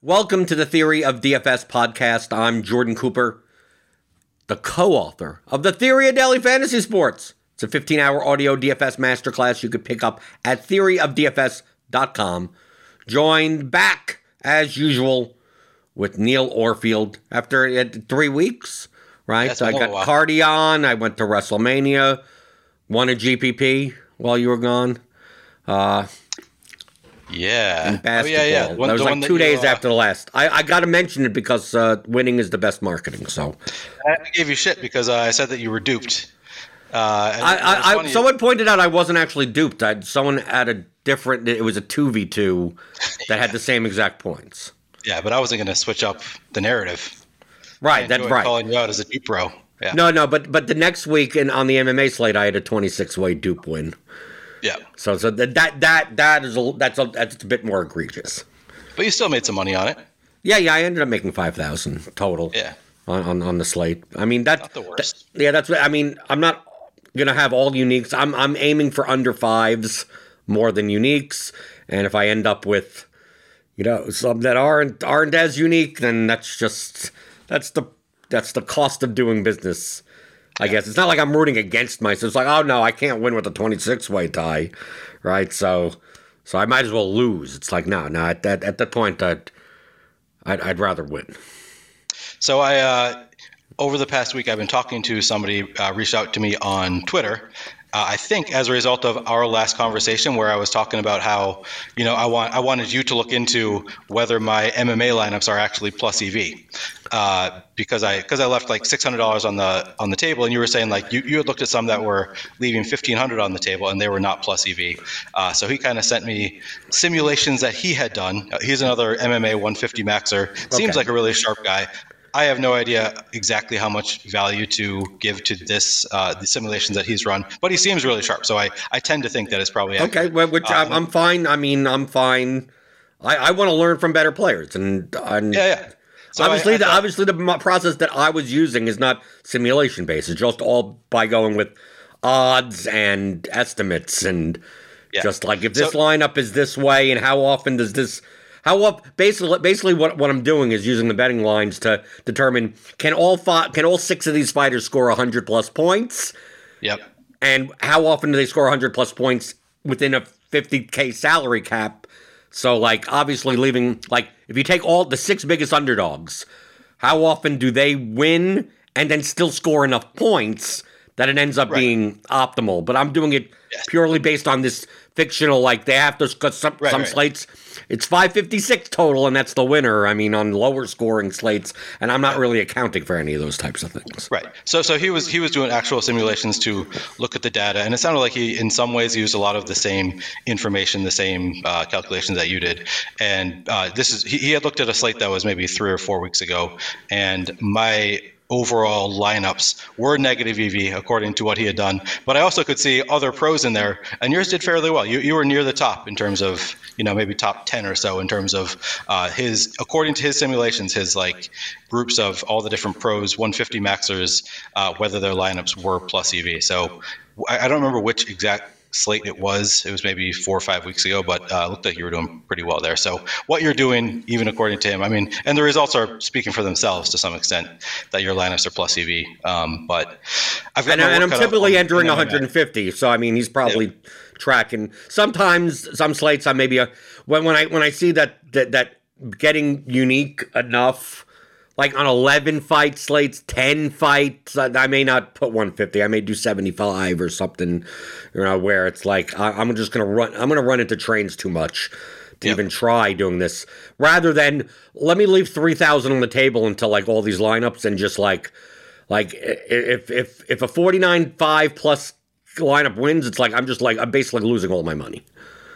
Welcome to the Theory of DFS podcast. I'm Jordan Cooper, the co author of The Theory of Daily Fantasy Sports. It's a 15 hour audio DFS masterclass you could pick up at theoryofdfs.com. Joined back, as usual, with Neil Orfield after uh, three weeks, right? That's So I got while. Cardi on, I went to WrestleMania, won a GPP while you were gone. Yeah. basketball. Oh, yeah, yeah. One- that was like two you, days uh, after the last. I, I got to mention it because uh, winning is the best marketing. So I gave you shit because uh, I said that you were duped. Uh, I, I, I someone pointed out I wasn't actually duped. I, someone had a different. It was a two v two that had the same exact points. yeah, but I wasn't going to switch up the narrative. Right, that's right. Calling you out as a dupe bro. Yeah. No, no, but but the next week and on the MMA slate, I had a twenty six way dupe win. Yeah. So so that that that is a, that's a that's a bit more egregious. But you still made some money on it. Yeah, yeah, I ended up making five thousand total. Yeah. on, on, on the slate. I mean that, Not the worst. that- yeah, that's what I mean. I'm not gonna have all uniques. I'm I'm aiming for under fives more than uniques. And if I end up with, you know, some that aren't aren't as unique, then that's just that's the that's the cost of doing business. I guess it's not like I'm rooting against myself. It's like, oh no, I can't win with a 26 way tie, right? So, so I might as well lose. It's like, no, no. At that at that point, I'd I'd, I'd rather win. So I, uh, over the past week, I've been talking to somebody uh, reached out to me on Twitter. Uh, I think as a result of our last conversation, where I was talking about how, you know, I want I wanted you to look into whether my MMA lineups are actually plus EV, uh, because I because I left like six hundred dollars on the on the table, and you were saying like you, you had looked at some that were leaving fifteen hundred on the table, and they were not plus EV. Uh, so he kind of sent me simulations that he had done. Uh, he's another MMA 150 maxer. Seems Okay. like a really sharp guy. I have no idea exactly how much value to give to this uh, the simulations that he's run, but he seems really sharp. So I, I tend to think that it's probably Okay, well, which I'm, Um, I'm fine. I mean, I'm fine. I, I want to learn from better players, and, yeah, yeah. So obviously, I the, thought- obviously, the process that I was using is not simulation based. It's just all by going with odds and estimates, and Yeah. just like if this So- lineup is this way, and how often does this. How up basically basically what, what I'm doing is using the betting lines to determine can all five can all six of these fighters score 100 plus points Yep. and how often do they score 100 plus points within a 50k salary cap so like obviously leaving like if you take all the six biggest underdogs how often do they win and then still score enough points that it ends up Right. being optimal but i'm doing it Yes. purely based on this fictional like they have to because some, Right, some right. slates it's 556 total and that's the winner i mean on lower scoring slates and i'm not really accounting for any of those types of things Right. So so he was he was doing actual simulations to look at the data, and it sounded like he in some ways used a lot of the same information, the same uh, calculations that you did. And uh, this is he, he had looked at a slate that was maybe three or four weeks ago, and my overall lineups were negative EV according to what he had done. But I also could see other pros in there, and yours did fairly well. You, you were near the top in terms of you know maybe top ten or so in terms of uh, his according to his simulations, his like groups of all the different pros, 150 maxers, uh, whether their lineups were plus EV. So I, I don't remember which exact slate it was. It was maybe four or five weeks ago, but uh, looked like you were doing pretty well there. So what you're doing, even according to him, I mean, and the results are speaking for themselves to some extent that your lineups are plus EV. Um, but I've got and, and I'm typically me entering in MMA. 150. So I mean, he's probably tracking. Sometimes some slates I maybe a, when when I when I see that that that getting unique enough. Like on 11 fight slates, 10 fights, I may not put 150. I may do 75 or something, you know, where it's like I, I'm just gonna run. I'm gonna run into trains too much to Yep. even try doing this. Rather than let me leave 3,000 on the table until like all these lineups and just like like if if if a 49 5 plus lineup wins, it's like I'm just like I'm basically losing all my money.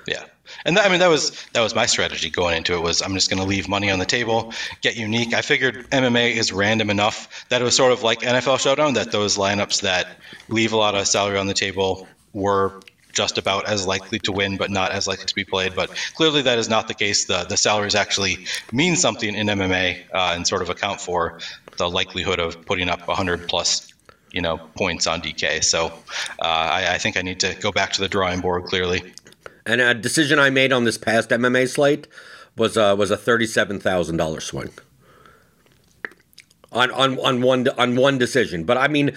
Yeah. And that, I mean that was that was my strategy going into it was I'm just going to leave money on the table, get unique. I figured MMA is random enough that it was sort of like NFL Showdown that those lineups that leave a lot of salary on the table were just about as likely to win, but not as likely to be played. But clearly, that is not the case. The the salaries actually mean something in MMA uh, and sort of account for the likelihood of putting up 100 plus, you know, points on DK. So uh, I, I think I need to go back to the drawing board. Clearly, And a decision I made on this past MMA slate was uh, was a thirty seven thousand dollar swing on on on one on one decision. But I mean,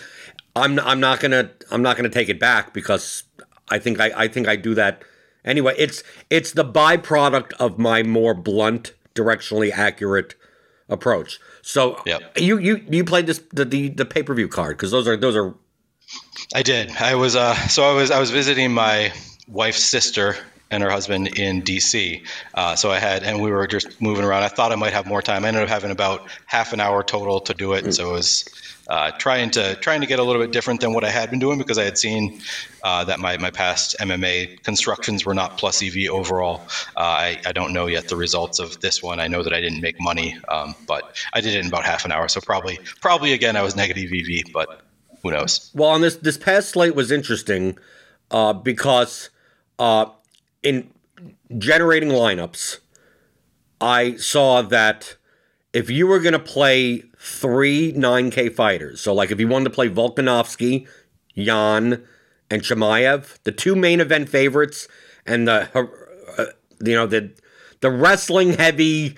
I'm I'm not gonna I'm not gonna take it back because I think I, I think I do that anyway. It's it's the byproduct of my more blunt, directionally accurate approach. So Yep. you you you played this the the, the pay per view card because those are those are I did. I was uh, so I was I was visiting my wife's sister and her husband in DC. Uh, so I had and we were just moving around. I thought I might have more time. I ended up having about half an hour total to do it. So it was uh, trying to trying to get a little bit different than what I had been doing because I had seen uh, that my, my past MMA constructions were not plus EV overall. Uh, I, I don't know yet the results of this one. I know that I didn't make money, um, but I did it in about half an hour. So probably probably again I was negative EV, but who knows? Well, on this this past slate was interesting uh, because uh, in generating lineups, I saw that if you were going to play three 9K fighters, so like if you wanted to play Volkanovski, Yan, and Chimaev, the two main event favorites, and the uh, you know the the wrestling heavy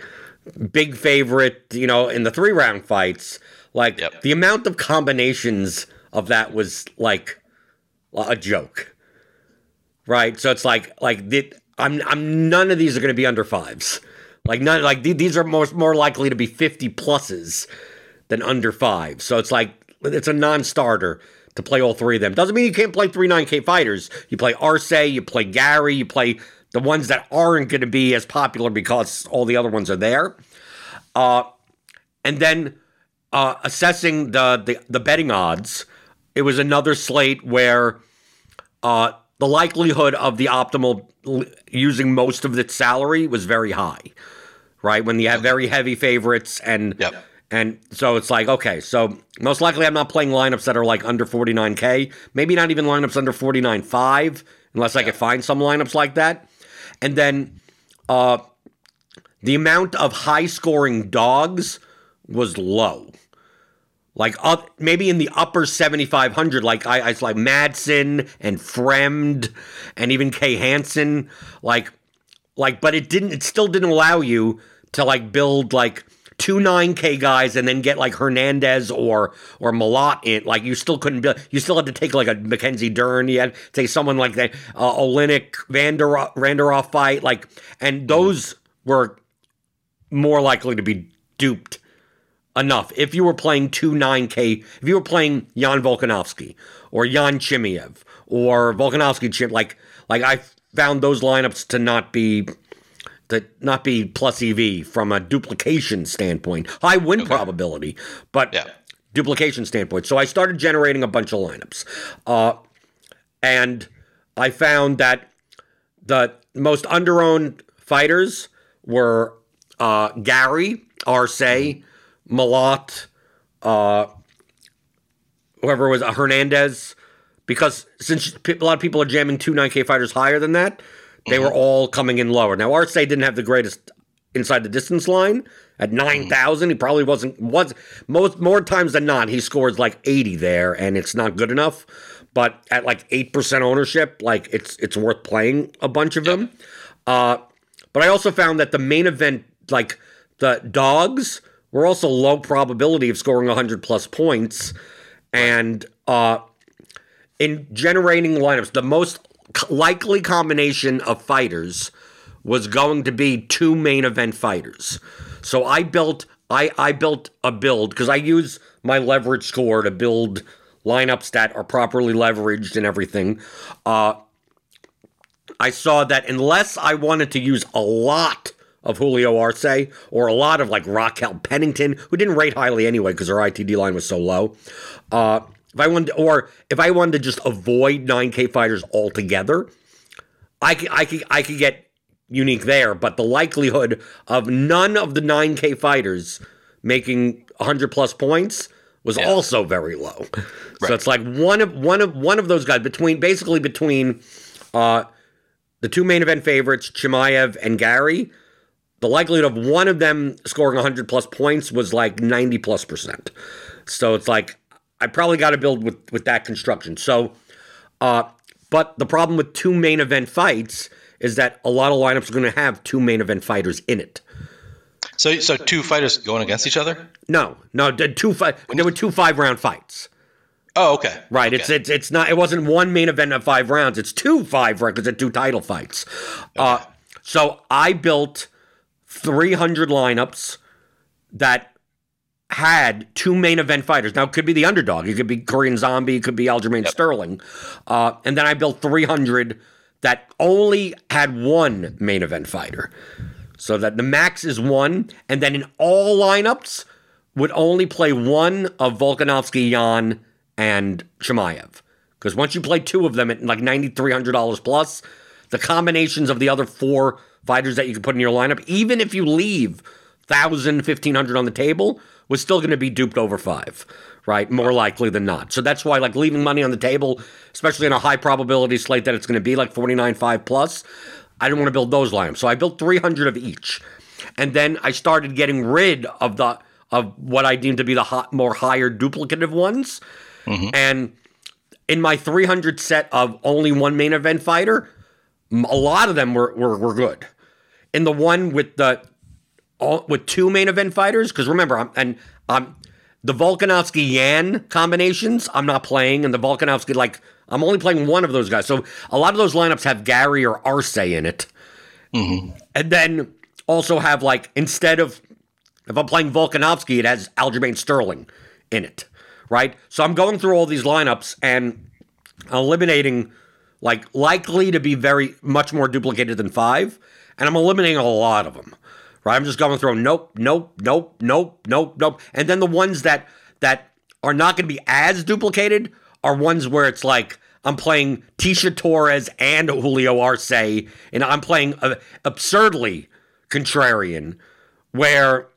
big favorite, you know, in the three round fights, like Yep. the amount of combinations of that was like a joke. Right? So it's like like the, I'm I'm none of these are going to be under fives. Like none like th- these are more more likely to be 50 pluses than under 5. So it's like it's a non-starter to play all three of them. Doesn't mean you can't play three 9K fighters. You play Arce, you play Garry, you play the ones that aren't going to be as popular because all the other ones are there. Uh, and then uh, assessing the, the the betting odds, it was another slate where uh, the likelihood of the optimal using most of its salary was very high, right? When you have very heavy favorites and Yep. and so it's like okay, so most likely I'm not playing lineups that are like under 49k, maybe not even lineups under 49.5 unless I could find some lineups like that. And then uh the amount of high scoring dogs was low. Like up, maybe in the upper 7,500, like I, I like Madsen and Fremd and even Kay Hansen, like, like, but it didn't, it still didn't allow you to like build like two 9K guys and then get like Hernandez or, or Malott in. Like, you still couldn't build, you still had to take like a Mackenzie Dern, you had to take someone like that, uh, Oleinik Vander, Vanderaa fight, like, and those were more likely to be duped enough. If you were playing two 9K, if you were playing Yan Volkanovski or Yan Chimaev or Volkanovski Chim, like like I found those lineups to not be to not be plus EV from a duplication standpoint. High win probability, but Yeah. duplication standpoint. So I started generating a bunch of lineups. Uh, and I found that the most underowned fighters were uh, Garry, Arce, Malott, uh, whoever it was uh, Hernandez, because since a lot of people are jamming two 9K fighters higher than that, they were all coming in lower. Now Arce didn't have the greatest inside the distance line at 9,000. He probably wasn't was most more times than not he scores like 80 there and it's not good enough. But at like 8% ownership, like it's it's worth playing a bunch of them. Uh but I also found that the main event like the dogs were also low probability of scoring 100 plus points and uh in generating lineups, the most likely combination of fighters was going to be two main event fighters. So I built I I built a build because I use my leverage score to build lineups that are properly leveraged and everything. Uh I saw that unless I wanted to use a lot of Julio Arce or a lot of like Raquel Pennington, who didn't rate highly anyway because her ITD line was so low. Uh, if I wanted, or if I wanted to just avoid 9K fighters altogether, I could, I could, I could get unique there. But the likelihood of none of the 9K fighters making 100 plus points was also very low. So it's like one of one of one of those guys between basically between uh, the two main event favorites, Chimaev and Garry, the likelihood of one of them scoring 100 plus points was like 90 plus percent. So it's like I probably got to build with with that construction. So, uh, but the problem with two main event fights is that a lot of lineups are going to have two main event fighters in it. So, so two fighters going against each other? No, no, two five. There were two five round fights. Oh, okay. Right. Okay. It's it's it's not. It wasn't one main event of five rounds. It's two five rounds because it's two title fights. Uh, so I built three hundred lineups that had two main event fighters. Now it could be the underdog. It could be Korean Zombie. It could be Aljamain Sterling. Uh, and then I built three hundred that only had one main event fighter. So that the max is one, and then in all lineups would only play one of Volkanovski, Yan, and Chimaev. Because once you play two of them at like ninety three hundred dollars plus, the combinations of the other four fighters that you can put in your lineup, even if you leave thousand, fifteen hundred on the table, was still going to be duped over five, right? More likely than not. So that's why like leaving money on the table, especially in a high probability slate that it's going to be like forty nine five plus. I didn't want to build those lineups. So I built 300 of each. And then I started getting rid of the of what I deemed to be the hot, more higher duplicative ones. Mm-hmm. And in my 300 set of only one main event fighter, a lot of them were were, were good. In the one with the all, with two main event fighters, because remember, I'm and I'm the Volkanovski Yan combinations. I'm not playing, and the Volkanovski like I'm only playing one of those guys. So a lot of those lineups have Garry or Arce in it, mm-hmm. and then also have like instead of if I'm playing Volkanovski, it has Aljamain Sterling in it, right? So I'm going through all these lineups and eliminating like likely to be very much more duplicated than five, and I'm eliminating a lot of them. Right? I'm just going through nope, nope, nope, nope, nope, nope, and then the ones that that are not going to be as duplicated are ones where it's like I'm playing Tecia Torres and Julio Arce, and I'm playing uh, absurdly contrarian, where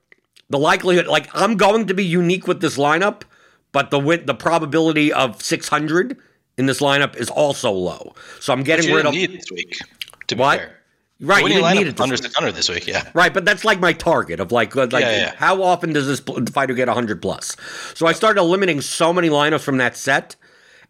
the likelihood, like I'm going to be unique with this lineup, but the the probability of 600 in this lineup is also low. So I'm getting rid of need this week. To be What? fair. Right. You didn't need it. under This, 600 this week, yeah. right, but that's like my target of like, uh, like Yeah, yeah. how often does this fighter get 100 plus? So I started eliminating so many lineups from that set,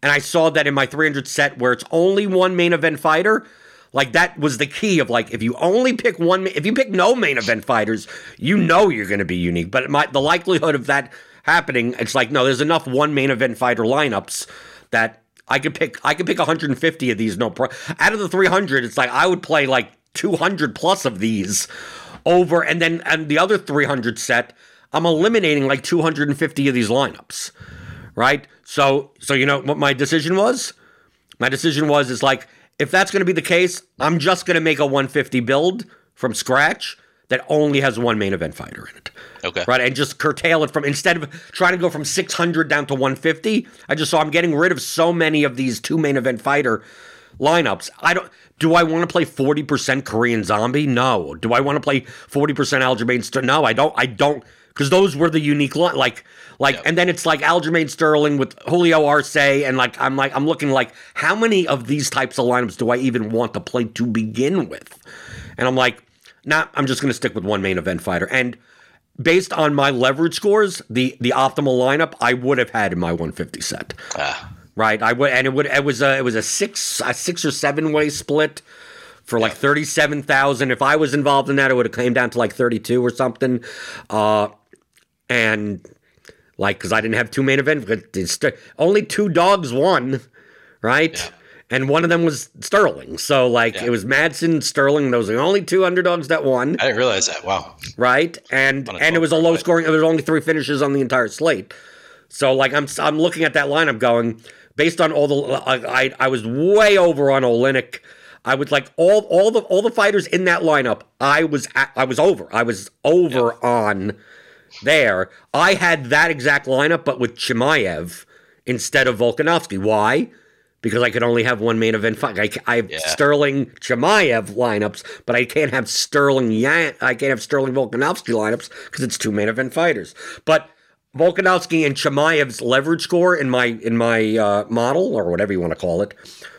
and I saw that in my 300 set where it's only one main event fighter. Like that was the key of like if you only pick one, if you pick no main event fighters, you know you're going to be unique. But my, the likelihood of that happening, it's like no, there's enough one main event fighter lineups that I could pick. I could pick 150 of these. No, pro- out of the 300, it's like I would play like 200 plus of these over, and then and the other 300 set, I'm eliminating like 250 of these lineups, right? So so you know what my decision was? My decision was is like if that's going to be the case, I'm just going to make a 150 build from scratch that only has one main event fighter in it. Okay. Right, and just curtail it from instead of trying to go from 600 down to 150. I just saw I'm getting rid of so many of these two main event fighter lineups. I don't. Do I want to play 40% Korean Zombie? No. Do I want to play 40% Aljamain Sterling? No, I don't. I don't because those were the unique line. Like, like, Yep. and then it's like Aljamain Sterling with Julio Arce, and like I'm like I'm looking like how many of these types of lineups do I even want to play to begin with? And I'm like, nah, I'm just going to stick with one main event fighter. And based on my leverage scores, the the optimal lineup I would have had in my 150 set. Ah, Right, I would, and it would. It was a it was a six a six or seven way split for like thirty seven thousand. If I was involved in that, it would have came down to like thirty two or something. Uh, and like because I didn't have two main event, but st- only two dogs won, right? And one of them was Sterling. So like Yeah. it was Madsen, Sterling. Those are the only two underdogs that won I didn't realize that. Wow. right? And and it was a low scoring. there was only three finishes on the entire slate. So like I'm I'm looking at that lineup going based on all the I I, was way over on Oleinik. I was like all all the all the fighters in that lineup. I was at, I was over. I was over on there. I had that exact lineup, but with Chimaev instead of Volkanovski. Why? Because I could only have one main event fight. I, I have Yeah. Sterling Chimaev lineups, but I can't have Sterling Yan. I can't have Sterling Volkanovski lineups because it's two main event fighters. But Volkanovski and Chimaev's leverage score in my in my uh, model or whatever you want to call it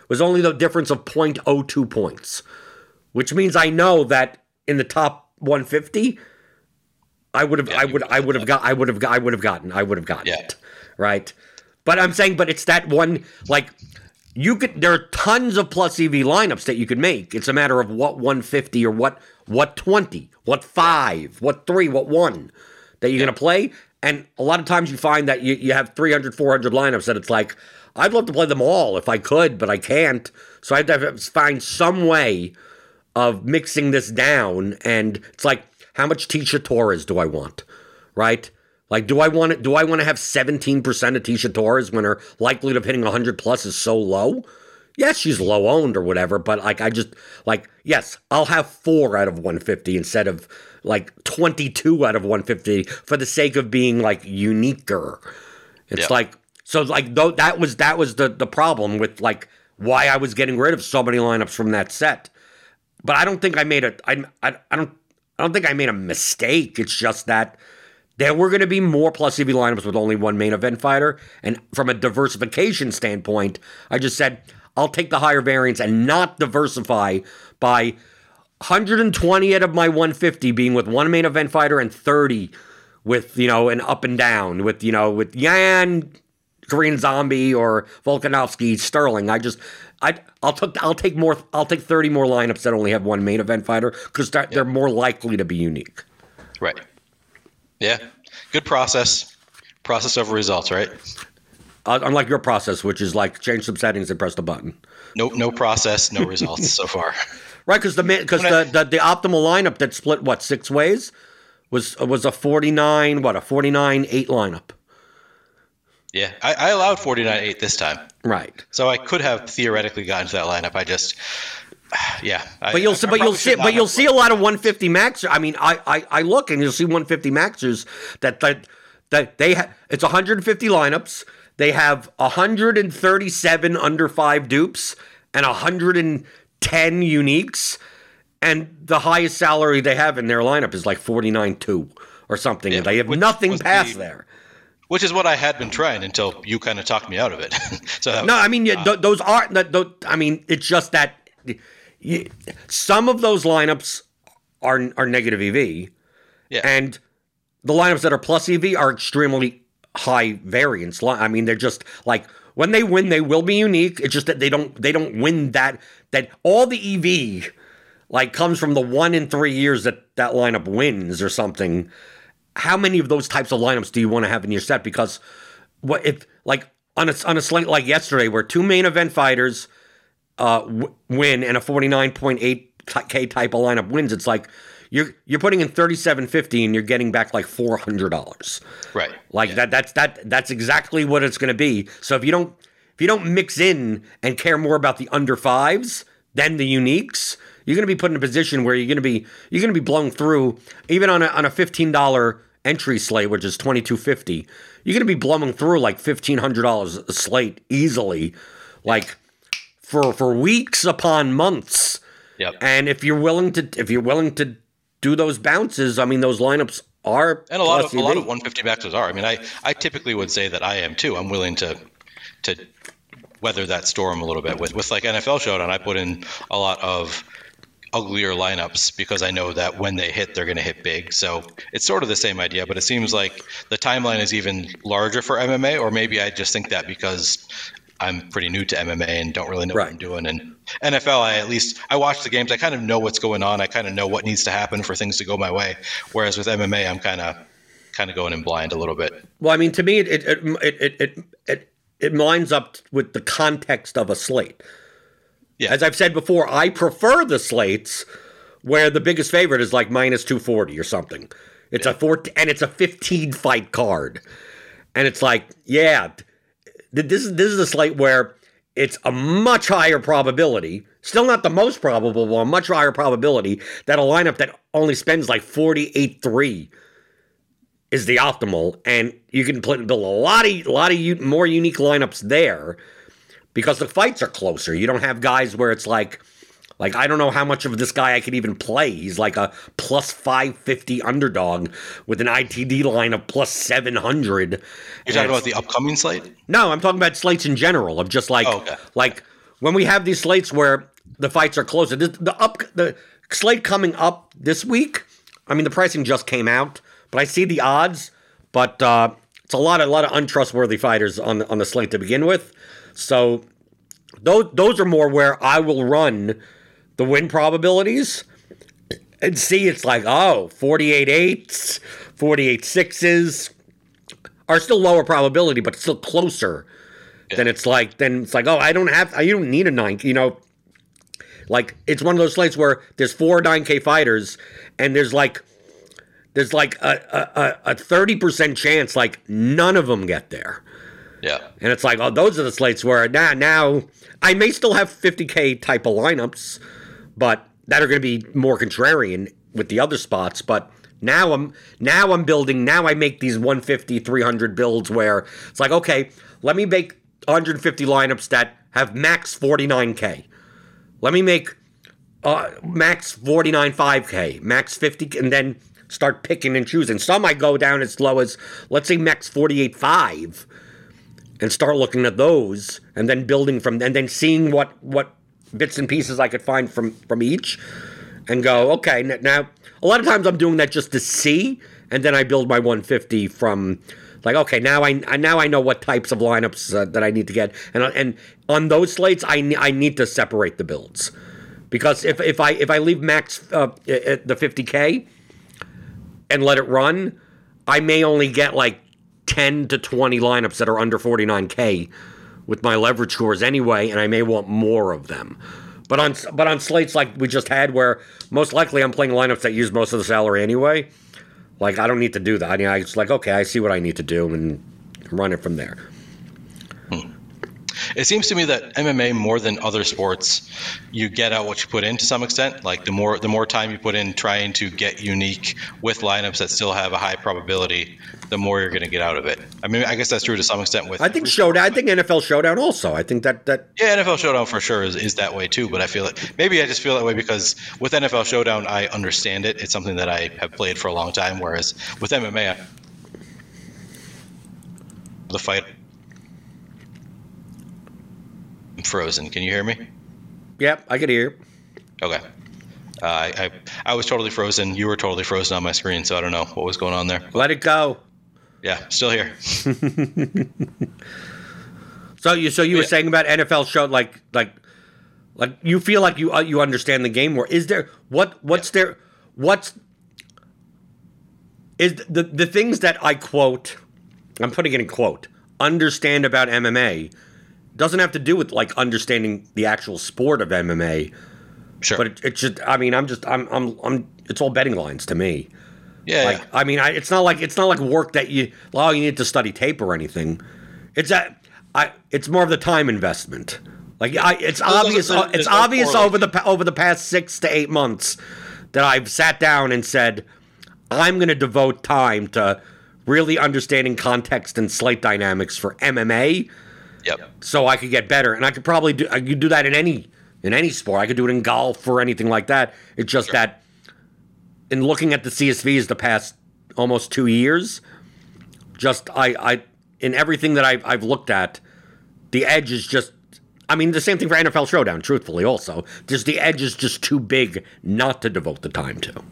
was only the difference of 0.02 points, which means I know that in the top 150, I would have, I would, I would have got, I would have, I would have gotten, I would have gotten Yeah. it, right? But I'm saying, but it's that one, like, you could there are tons of plus EV lineups that you could make. It's a matter of what 150 or what what 20, what 5, what 3, what 1 that you're going to play. And a lot of times you find that you, you have 300, 400 lineups that it's like, I'd love to play them all if I could, but I can't. So I have to find some way of mixing this down. And it's like, how much Tecia Torres do I want? Right? Like, do I want it? Do I want to have 17% of Tecia Torres when her likelihood of hitting 100 plus is so low? Yes, she's low owned or whatever, but like, I just, like, yes, I'll have four out of 150 instead of like 22 out of 150 for the sake of being like uniquer. It's yeah. like, so like, though that was, that was the, the problem with like why I was getting rid of so many lineups from that set. But I don't think I made a, I, I, I don't, I don't think I made a mistake. It's just that, there were going to be more plus EV lineups with only one main event fighter. And from a diversification standpoint, I just said, I'll take the higher variance and not diversify by 120 out of my 150 being with one main event fighter and 30 with, you know, an up and down with, you know, with Yan, Korean Zombie or Volkanovski, Sterling. I just, I, I'll take, I'll take more, I'll take 30 more lineups that only have one main event fighter because they're, they're more likely to be unique. Right. Yeah, good process. Process over results, right? Uh, unlike your process, which is like change some settings and press the button. No, no process, no results so far. Right, because the because the, the the optimal lineup that split what six ways was was a forty nine what a forty nine eight lineup. Yeah, I, I allowed forty nine eight this time. Right. So I could have theoretically gotten to that lineup. I just yeah, but you'll see, but you'll see, but you'll see a lot of 150 maxers. I mean, I, I, I look and you'll see 150 maxers that that that they have. It's 150 lineups. They have 137 under five dupes and 110 uniques, and the highest salary they have in their lineup is like 49 two or something. Yeah, they have nothing past the, there. Which is what I had been trying until you kind of talked me out of it. so no, I mean uh, th- those are. Th- I mean, it's just that some of those lineups are are negative EV, yeah. and the lineups that are plus EV are extremely high variance. I mean, they're just like when they win, they will be unique. It's just that they don't they don't win that that all the EV like comes from the one in three years that that lineup wins or something. How many of those types of lineups do you want to have in your set? Because what if like on a on a slate like yesterday, where two main event fighters uh, w- win and a 49.8k type of lineup wins, it's like you're you're putting in 3750 and you're getting back like $400. Right. Like yeah. that that's that that's exactly what it's going to be. So if you don't if you don't mix in and care more about the under fives than the uniques, you're going to be put in a position where you're going to be you're going to be blown through even on a on a $15 entry slate which is 2250 you're going to be blowing through like $1500 a slate easily like for for weeks upon months. Yep. And if you're willing to if you're willing to do those bounces, I mean those lineups are and a lot of a lot of 150 bounces are. I mean, I I typically would say that I am too. I'm willing to to weather that storm a little bit with with like NFL Showdown. I put in a lot of uglier lineups because I know that when they hit, they're going to hit big. So it's sort of the same idea, but it seems like the timeline is even larger for MMA, or maybe I just think that because I'm pretty new to MMA and don't really know right. what I'm doing. And NFL, I at least I watch the games. I kind of know what's going on. I kind of know what needs to happen for things to go my way. Whereas with MMA, I'm kind of kind of going in blind a little bit. Well, I mean, to me, it it it it it it, it lines up with the context of a slate. Yeah. As I've said before, I prefer the slates where the biggest favorite is like minus 240 or something. It's yeah. a four and it's a 15 fight card. And it's like, yeah, this is this is a slate where it's a much higher probability, still not the most probable but a much higher probability that a lineup that only spends like 48-3 is the optimal, and you can build a lot of lot of more unique lineups there because the fights are closer. You don't have guys where it's like like I don't know how much of this guy I could even play. He's like a plus 550 underdog with an ITD line of plus 700. You're talking about the upcoming slate? No, I'm talking about slates in general of just like oh, okay. like when we have these slates where the fights are closer. The, the up the slate coming up this week. I mean, the pricing just came out, but I see the odds. But uh, it's a lot, a lot of untrustworthy fighters on on the slate to begin with. So those those are more where I will run the win probabilities. And see it's like oh 48 eights 48 sixes are still lower probability but still closer yeah. then it's like then it's like oh i don't have i don't need a nine you know? Like it's one of those slates where there's four 9k fighters and there's like there's like a, a, a 30% chance like none of them get there. Yeah. And it's like oh those are the slates where now now i may still have 50k type of lineups but that are going to be more contrarian with the other spots. But now I'm now I'm building. Now I make these 150, 300 builds where it's like, okay, let me make 150 lineups that have max 49k. Let me make uh, max 49 5k, max 50, and then start picking and choosing. Some I go down as low as let's say max 48 5 and start looking at those and then building from and then seeing what what bits and pieces I could find from from each, and go okay. Now a lot of times I'm doing that just to see, and then I build my 150 from like okay now I now I know what types of lineups uh, that I need to get, and and on those slates I I need to separate the builds because if if I if I leave max uh, the 50k and let it run, I may only get like 10 to 20 lineups that are under 49k with my leverage scores anyway, and I may want more of them. But on but on slates like we just had, where most likely I'm playing lineups that use most of the salary anyway, like I don't need to do that. I mean, I it's like okay, I see what I need to do and run it from there. Hmm. It seems to me that MMA more than other sports, you get out what you put in to some extent. Like the more the more time you put in trying to get unique with lineups that still have a high probability, the more you're going to get out of it. I mean, I guess that's true to some extent with. I think showdown. I think NFL Showdown also. I think that that. Yeah, NFL Showdown for sure is, is that way too. But I feel it. Maybe I just feel that way because with NFL Showdown, I understand it. It's something that I have played for a long time. Whereas with MMA, the fight frozen. Can you hear me? Yep, I can hear. Okay. Uh, I, I, I was totally frozen. You were totally frozen on my screen, so I don't know what was going on there. Let it go. Yeah, still here. so you so you were saying about NFL show like like like you feel like you uh, you understand the game more. Is there what what's yeah. there what's is the the things that I quote I'm putting it in quote understand about MMA doesn't have to do with like understanding the actual sport of MMA. Sure. But it, it just, I mean, I'm just, I'm, I'm, I'm, it's all betting lines to me. Yeah. Like, yeah. I mean, I, it's not like, it's not like work that you, oh, you need to study tape or anything. It's that, I, it's more of the time investment. Like, I, it's well, obvious, it's obvious over the, over the past six to eight months that I've sat down and said, I'm going to devote time to really understanding context and slate dynamics for MMA Yep. So I could get better, and I could probably do. I could do that in any in any sport. I could do it in golf or anything like that. It's just sure. that in looking at the CSVs the past almost two years, just I I in everything that I've I've looked at, the edge is just. I mean, the same thing for NFL Showdown. Truthfully, also, just the edge is just too big not to devote the time to.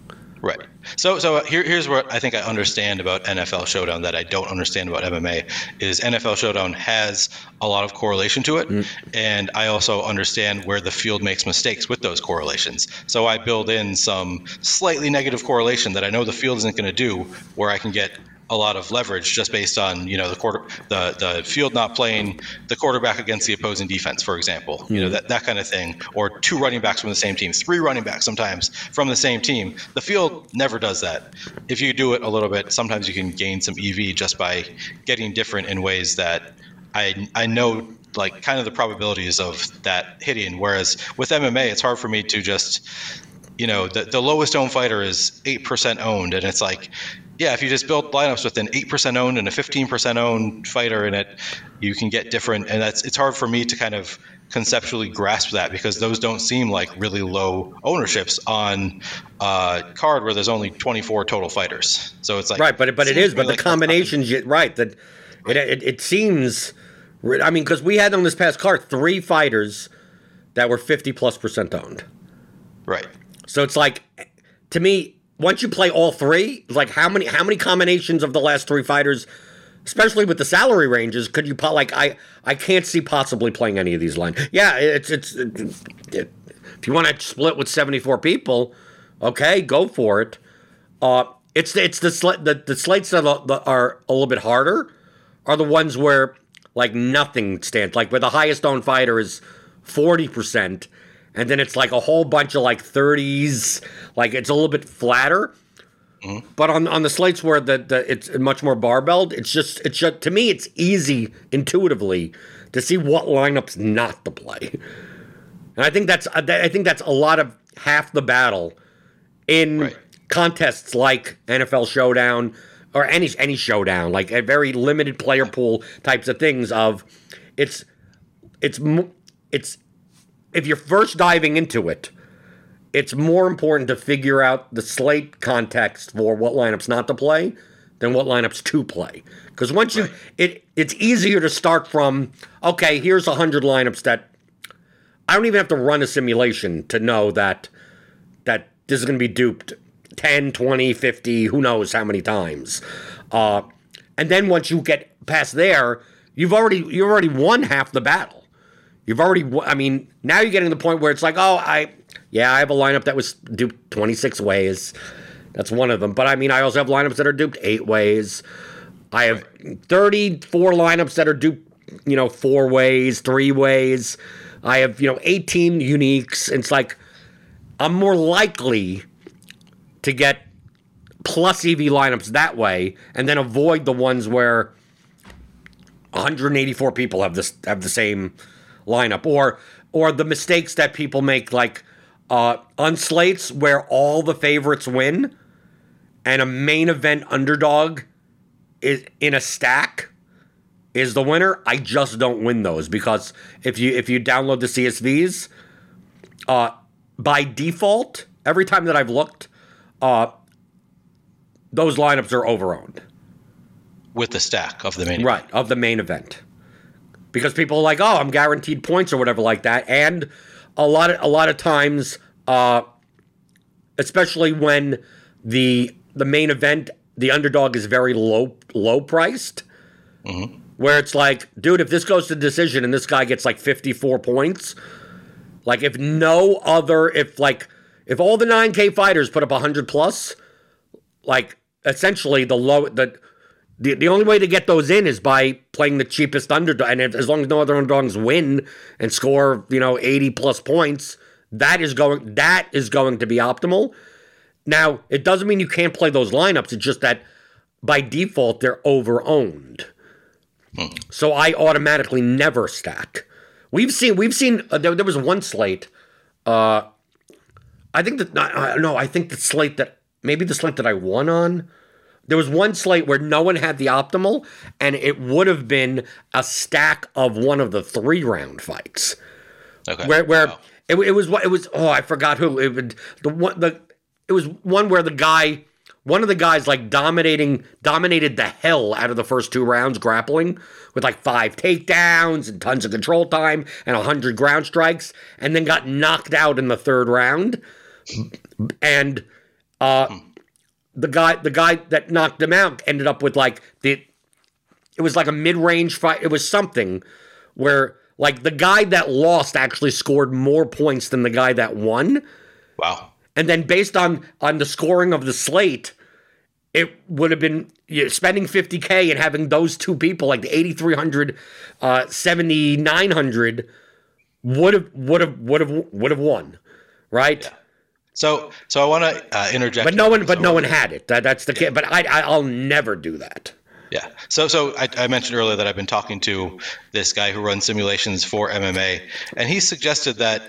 Right. So, so here, here's what I think I understand about NFL Showdown that I don't understand about MMA is NFL Showdown has a lot of correlation to it, mm. and I also understand where the field makes mistakes with those correlations. So I build in some slightly negative correlation that I know the field isn't going to do, where I can get a lot of leverage just based on you know the quarter the the field not playing the quarterback against the opposing defense, for example. You know hmm. that that kind of thing, or two running backs from the same team, three running backs sometimes from the same team. The field never does that. If you do it a little bit, sometimes you can gain some EV just by getting different in ways that I I know like kind of the probabilities of that hitting. Whereas with MMA, it's hard for me to just you know the, the lowest owned fighter is 8% owned and it's like yeah, if you just build lineups with an eight percent owned and a fifteen percent owned fighter in it, you can get different. And that's it's hard for me to kind of conceptually grasp that because those don't seem like really low ownerships on a card where there's only 24 total fighters. So it's like right, but but it is, but like the combinations, right? That it, it it seems. I mean, because we had on this past card three fighters that were 50 plus percent owned. Right. So it's like, to me, once you play all three, like how many how many combinations of the last three fighters especially with the salary ranges, could you put like I I can't see possibly playing any of these lines. Yeah, it's it's it, it, if you want to split with seventy four people, okay, go for it. Uh, it's it's the sl- the, the slates that are a little bit harder are the ones where like nothing stands like where the highest owned fighter is forty percent, and then it's like a whole bunch of like thirties, like it's a little bit flatter. Mm-hmm. But on on the slates where the, the it's much more barbelled, it's just it's just to me it's easy intuitively to see what lineups not to play. And I think that's I think that's a lot of half the battle in right. contests like NFL Showdown or any any showdown, like a very limited player pool types of things. Of it's it's it's if you're first diving into it, it's more important to figure out the slate context for what lineups not to play than what lineups to play. Because once you, it it's easier to start from okay, here's a hundred lineups that I don't even have to run a simulation to know that that this is going to be duped 10, 20, 50, who knows how many times. Uh, and then once you get past there, you've already you've already won half the battle. You've already, I mean, now you're getting to the point where it's like, oh, I yeah, I have a lineup that was duped 26 ways. That's one of them. But I mean, I also have lineups that are duped eight ways. I have 34 lineups that are duped, you know, four ways, three ways. I have, you know, 18 uniques. It's like I'm more likely to get plus EV lineups that way and then avoid the ones where 184 people have this have the same lineup or or the mistakes that people make like uh, on slates where all the favorites win and a main event underdog is in a stack is the winner. I just don't win those because if you if you download the CSVs, uh, by default, every time that I've looked, uh, those lineups are overowned with the stack of the main right event. of the main event because people are like, oh, I'm guaranteed points or whatever like that, and a lot of a lot of times, uh, especially when the the main event, the underdog is very low low priced. Mm-hmm. Where it's like, dude, if this goes to decision and this guy gets like 54 points, like if no other, if like if all the 9K fighters put up 100 plus, like essentially the low the the, the only way to get those in is by playing the cheapest underdog. And if, as long as no other underdogs win and score, you know, 80 plus points, that is going that is going to be optimal. Now, it doesn't mean you can't play those lineups. It's just that by default they're over owned. Hmm. So I automatically never stack. We've seen we've seen uh, there, there, was one slate. Uh, I think that uh, no, I think the slate that maybe the slate that I won on there was one slate where no one had the optimal, and it would have been a stack of one of the three round fights. Okay. Where where wow. it, it was what it was. Oh, I forgot who it would the one the it was one where the guy one of the guys like dominating dominated the hell out of the first two rounds grappling with like five takedowns and tons of control time and a hundred ground strikes, and then got knocked out in the third round. And uh, hmm the guy the guy that knocked him out ended up with like the it was like a mid-range fight. It was something where like the guy that lost actually scored more points than the guy that won. Wow. And then based on on the scoring of the slate, it would have been you know, spending 50k and having those two people like the 8300 uh 7900 would have would have would have would have won, right? Yeah. So, so I want to uh, interject. But no one, but no one had it. That, that's the yeah. But I, I'll never do that. Yeah. So, so I, I, mentioned earlier that I've been talking to this guy who runs simulations for MMA, and he suggested that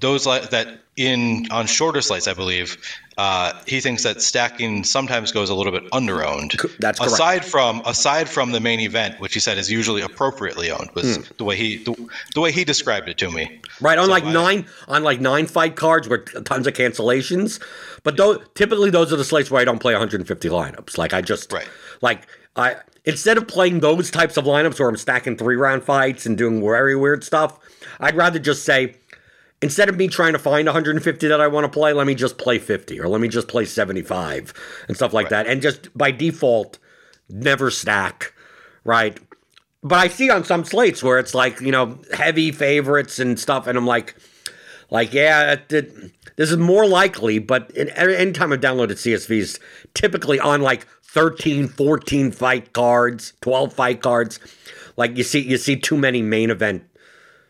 those that in on shorter slates, I believe, uh, he thinks that stacking sometimes goes a little bit underowned. That's correct. Aside from aside from the main event, which he said is usually appropriately owned, was mm. the way he the, the, way he described it to me. Right on so like I, nine on like nine fight cards with tons of cancellations, but though typically those are the slates where I don't play 150 lineups. Like I just right. like I instead of playing those types of lineups where I'm stacking three round fights and doing very weird stuff, I'd rather just say instead of me trying to find 150 that I want to play, let me just play 50 or let me just play 75 and stuff like right. that. And just by default, never stack. right? But I see on some slates where it's like you know heavy favorites and stuff, and I'm like, like yeah, it, it, this is more likely. But in, anytime I've downloaded CSVs, typically on like 13, 14 fight cards, 12 fight cards, like you see you see too many main event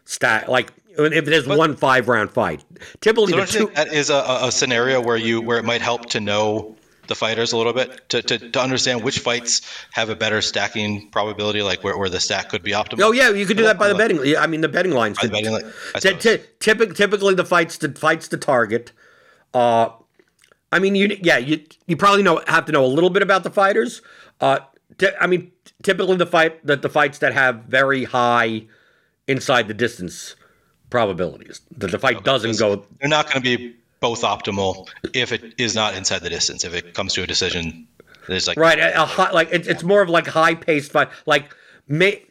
stat like if there's but, one five round fight. Typically, so two- that is a, a scenario where you where it might help to know the fighters a little bit to, to, to understand which fights have a better stacking probability, like where, where the stack could be optimal. Oh yeah, you could do that by the betting. I mean, the betting lines. The betting line, t- t- typically, typically the fights to fights to target. Uh, I mean, you yeah, you you probably know have to know a little bit about the fighters. Uh, t- I mean, typically the fight that the fights that have very high inside the distance probabilities that the fight okay, doesn't go. They're not going to be both optimal if it is not inside the distance. If it comes to a decision, there's like right, a, high, like it's, it's more of like high paced fight. Like may,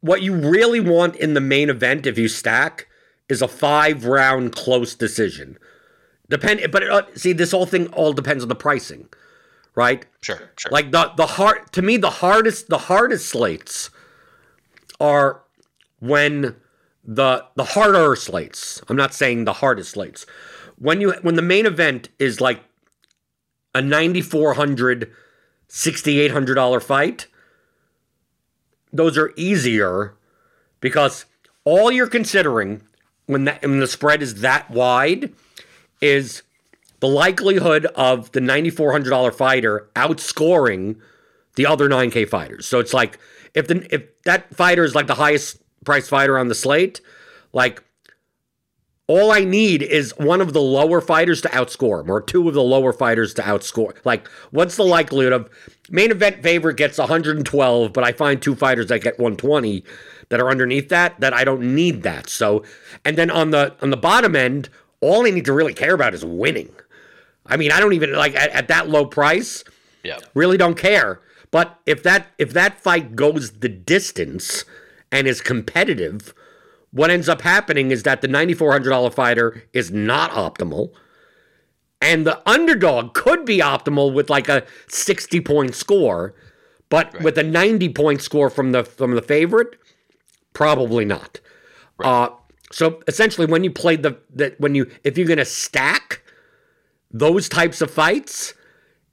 what you really want in the main event if you stack is a five round close decision. Depend, but it, uh, see, this whole thing all depends on the pricing, right? Sure, sure. Like the the hard to me, the hardest the hardest slates are when the the harder slates. I'm not saying the hardest slates when you when the main event is like a 9400 $6800 fight those are easier because all you're considering when that when the spread is that wide is the likelihood of the $9400 fighter outscoring the other 9k fighters so it's like if the if that fighter is like the highest price fighter on the slate like all I need is one of the lower fighters to outscore him, or two of the lower fighters to outscore. Like, what's the likelihood of main event favorite gets 112, but I find two fighters that get 120 that are underneath that that I don't need that. So, and then on the on the bottom end, all I need to really care about is winning. I mean, I don't even like at, at that low price. Yeah, really don't care. But if that if that fight goes the distance and is competitive what ends up happening is that the $9,400 fighter is not optimal. And the underdog could be optimal with like a 60 point score, but right. with a 90 point score from the from the favorite, probably not. Right. Uh, so essentially, when you play the that when you if you're going to stack those types of fights,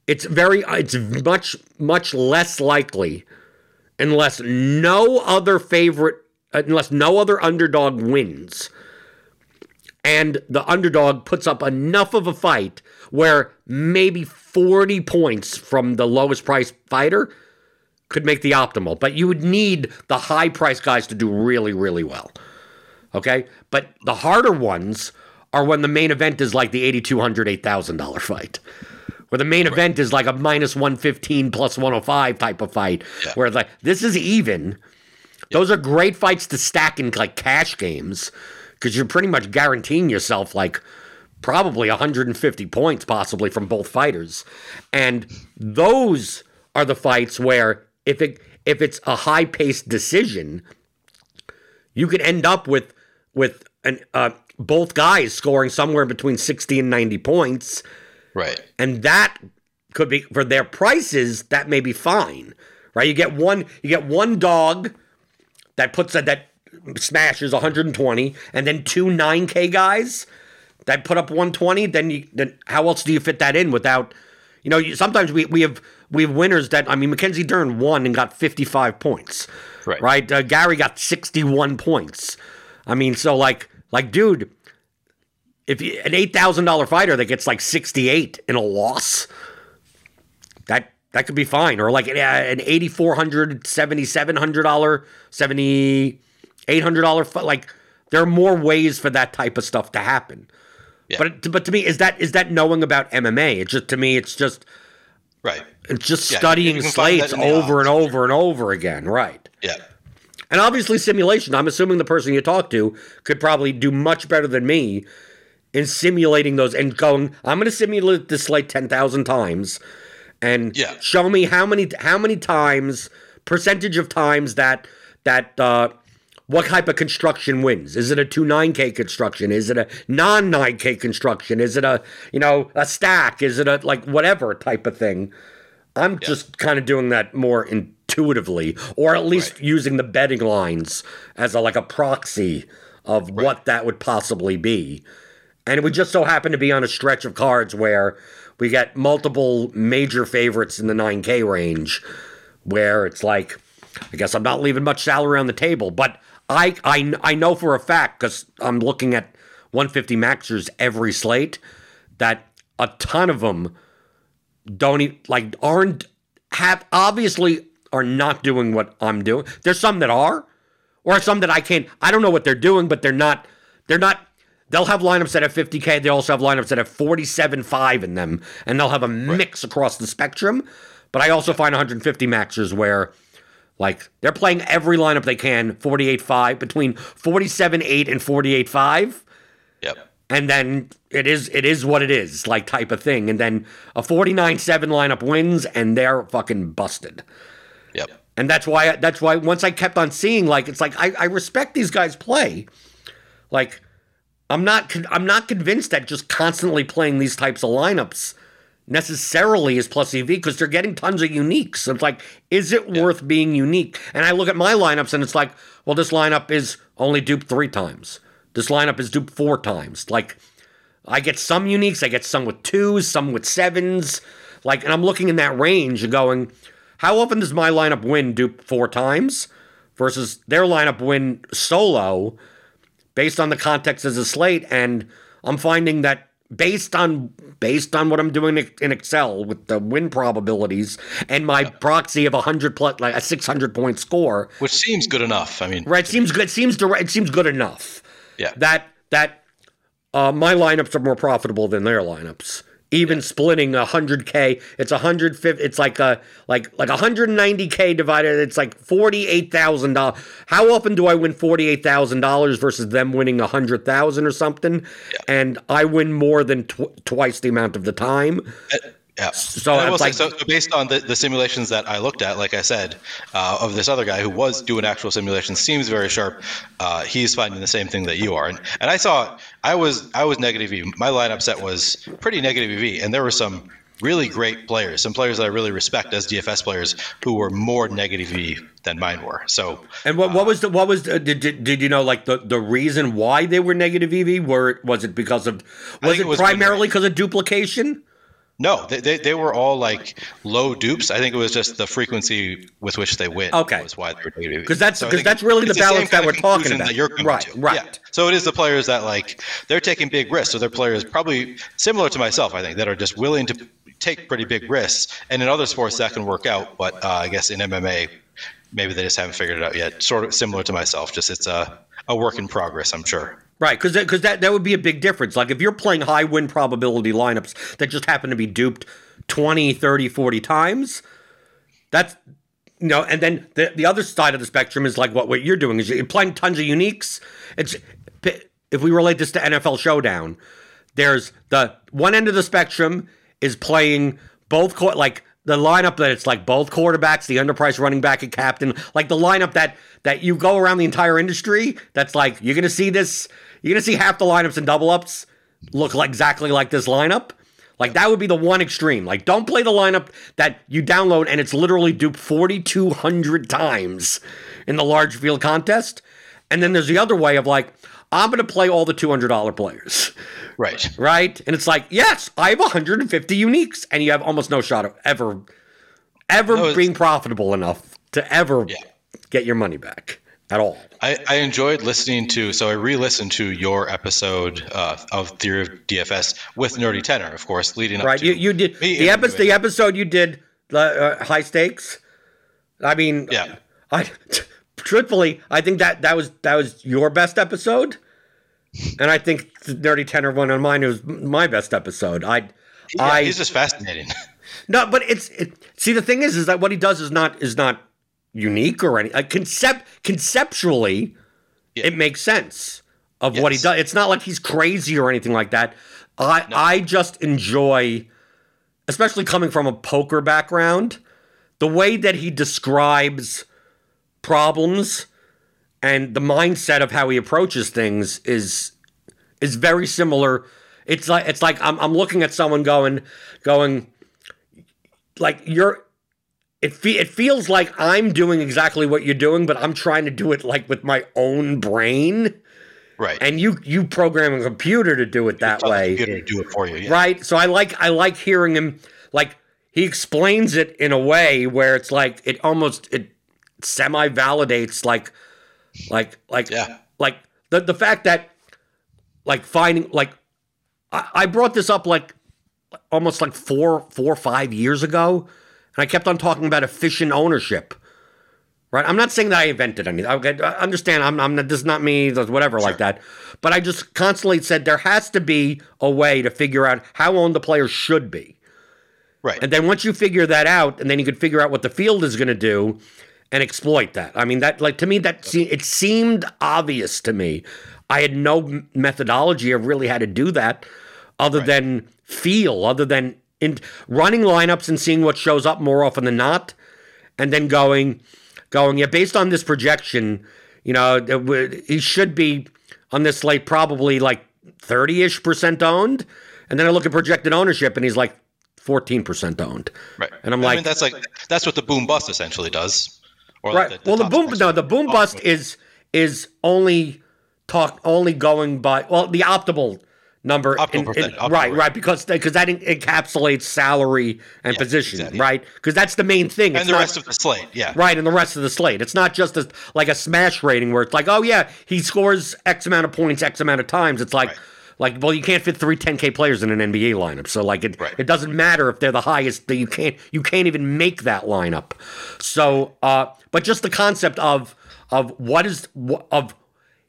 it's very it's much much less likely unless no other favorite unless no other underdog wins and the underdog puts up enough of a fight where maybe 40 points from the lowest price fighter could make the optimal. But you would need the high price guys to do really, really well. Okay? But the harder ones are when the main event is like the $8,200, $8,000 fight. Where the main right. event is like a minus 115 plus 105 type of fight. Yeah. Where like this is even those are great fights to stack in like cash games because you're pretty much guaranteeing yourself like probably 150 points possibly from both fighters. And those are the fights where if it if it's a high-paced decision, you could end up with with an uh, both guys scoring somewhere between 60 and 90 points. Right. And that could be for their prices that may be fine. Right? You get one you get one dog that puts a, that smashes 120, and then two 9K guys that put up 120. Then you then how else do you fit that in without? You know, sometimes we, we have we have winners that I mean Mackenzie Dern won and got 55 points. Right. Right. Uh, Garry got 61 points. I mean, so like like dude, if you, an eight thousand dollar fighter that gets like 68 in a loss, that that could be fine. Or like an, uh, an $8,400, $7,700, $7,800. Like there are more ways for that type of stuff to happen. Yeah. But but to me, is that is that knowing about MMA? It's just to me, it's just right. It's just yeah, studying slates over and over and over again. Right. Yeah. And obviously, simulation. I'm assuming the person you talk to could probably do much better than me in simulating those and going. I'm going to simulate this like ten thousand times and yeah. show me how many how many times percentage of times that that uh, what type of construction wins? Is it a two nine K construction? Is it a non nine K construction? Is it a you know a stack? Is it a like whatever type of thing? I'm just kind of doing that more intuitively, or at least Right. using the betting lines as a, like a proxy of what that would possibly be. And we just so happen to be on a stretch of cards where we get multiple major favorites in the 9K range, where it's like, I guess I'm not leaving much salary on the table, but I I, I know for a fact because I'm looking at 150 maxers every slate that a ton of them don't even like aren't have obviously are not doing what I'm doing. There's some that are, or some that I can't. I don't know what they're doing, but they're not. They're not. They'll have lineups that have 50k. They also have lineups that have 47.5 in them, and they'll have a mix across the spectrum. But I also find 150 maxers where, like, they're playing every lineup they can 48.5 between 47.8 and 48.5 Yep. and then it is it is what it is, like type of thing. And then a 49-7 lineup wins and they're fucking busted. Yep. And that's why that's why once I kept on seeing like it's like I, I respect these guys play. Like I'm not con- I'm not convinced that just constantly playing these types of lineups necessarily is plus EV because they're getting tons of uniques. So it's like, is it worth being unique? And I look at my lineups and it's like, well, this lineup is only duped three times. This lineup is duped four times. Like, I get some uniques, I get some with twos, some with sevens. Like, and I'm looking in that range and going, how often does my lineup win dupe four times versus their lineup win solo based on the context as a slate? And I'm finding that based on based on what I'm doing in Excel with the win probabilities and my proxy of a hundred plus like a six hundred point score, Which seems good enough. I mean, right? Seems good. Seems direct. It seems good enough yeah. that that uh, my lineups are more profitable than their lineups. Even splitting a hundred k, it's a hundred fifty. It's like a like like a hundred ninety k divided. It's like forty eight thousand dollars. How often do I win forty eight thousand dollars versus them winning a hundred thousand or something? And I win more than tw- twice the amount of the time. Uh, Yeah. So I will like- so, so based on the, the simulations that I looked at, like I said, uh, of this other guy who was doing actual simulations, seems very sharp. Uh, he's finding the same thing that you are, and and I saw I was I was negative E. My lineup set was pretty negative EV, and there were some really great players, some players that I really respect as DFS players who were more negative E than mine were. So And what, what was the what was the, did, did did you know like the, the reason why they were negative EV? Were was it because of was it, it was primarily because of duplication? No, they, they, they were all like low dupes. I think it was just the frequency with which they win. Okay. was why they were negative EV. 'Cause that's- So I 'cause think that's really the balance that we're talking about. That you're Right, to. right. Yeah. So it is the players that like they're taking big risks. So they're players probably similar to myself, I think, that are just willing to take pretty big risks. And in other sports that can work out, but uh, I guess in MMA, maybe they just haven't figured it out yet. Sort of similar to myself, just it's a a work in progress, I'm sure. Right, because because that, that would be a big difference. Like if you're playing high win probability lineups that just happen to be duped 20, 30, 40 times, that's you know, and then the the other side of the spectrum is like what what you're doing is you're playing tons of uniques. It's if we relate this to NFL Showdown, there's the one end of the spectrum is playing both like the lineup that it's like both quarterbacks, the underpriced running back and captain, like the lineup that that you go around the entire industry. That's like you're gonna see this. You're gonna see half the lineups and double ups look like exactly like this lineup. Like that would be the one extreme. Like don't play the lineup that you download and it's literally duped 4,200 times in the large field contest. And then there's the other way of like I'm gonna play all the $200 players Right. right? And it's like, yes, I have 150 uniques, and you have almost no shot of ever, ever No, being profitable enough to ever Yeah. get your money back at all. I, I enjoyed listening to, so I re-listened to your episode uh, of Theory of DFS with Nerdy Tenor, of course, leading up Right? to You you did the episode. The episode you did the uh, high stakes. I mean, Yeah. I truthfully, I think that that was that was your best episode, and I think the Nerdy Tenor one on mine was my best episode. I. Yeah, I he's just fascinating. No, but it's it, see the thing is is that what he does is not is not unique or any like concept conceptually Yeah. it makes sense of what he does. It's not like he's crazy or anything like that. I I just enjoy especially coming from a poker background the way that he describes problems and the mindset of how he approaches things is is very similar. It's like it's like I'm I'm looking at someone going going like you're it fe- it feels like I'm doing exactly what you're doing, but I'm trying to do it like with my own brain. Right. And you you program a computer to do it that way. computer to do it for you. Yeah. Right. So I like I like hearing him like he explains it in a way where it's like it almost it semi validates like like like Yeah. like the the fact that like finding like I, I brought this up like almost like four four or five years ago and I kept on talking about efficient ownership. Right? I'm not saying that I invented anything. Okay, I understand. I'm, I'm not, this is not me, whatever like that. But I just constantly said there has to be a way to figure out how owned the player should be. Right. And then once you figure that out, and then you could figure out what the field is going to do and exploit that. I mean, that like to me, that se- it seemed obvious to me. I had no methodology of really how to do that, other than feel, other than in running lineups and seeing what shows up more often than not, and then going, going yeah, based on this projection, you know, it he should be on this slate probably like thirty ish percent owned, and then I look at projected ownership, and he's like fourteen percent owned. Right. And I'm I like, mean, that's like that's what the boom bust essentially does. Or right. like well, the boom no, the boom oh, bust is is only talk only going by well the optimal number. Optimal percent, optimal right, rate. right, because because that encapsulates salary and Yeah, position, exactly. right? Because that's the main thing. It's and the not- rest of the slate. Yeah. Right, and the rest of the slate. It's not just a, like a smash rating where it's like, oh yeah, he scores X amount of points X amount of times. It's like, Right. Like well, you can't fit three 10k players in an NBA lineup, so like it, Right. it doesn't matter if they're the highest. That you can't you can't even make that lineup. So, uh, but just the concept of of what is of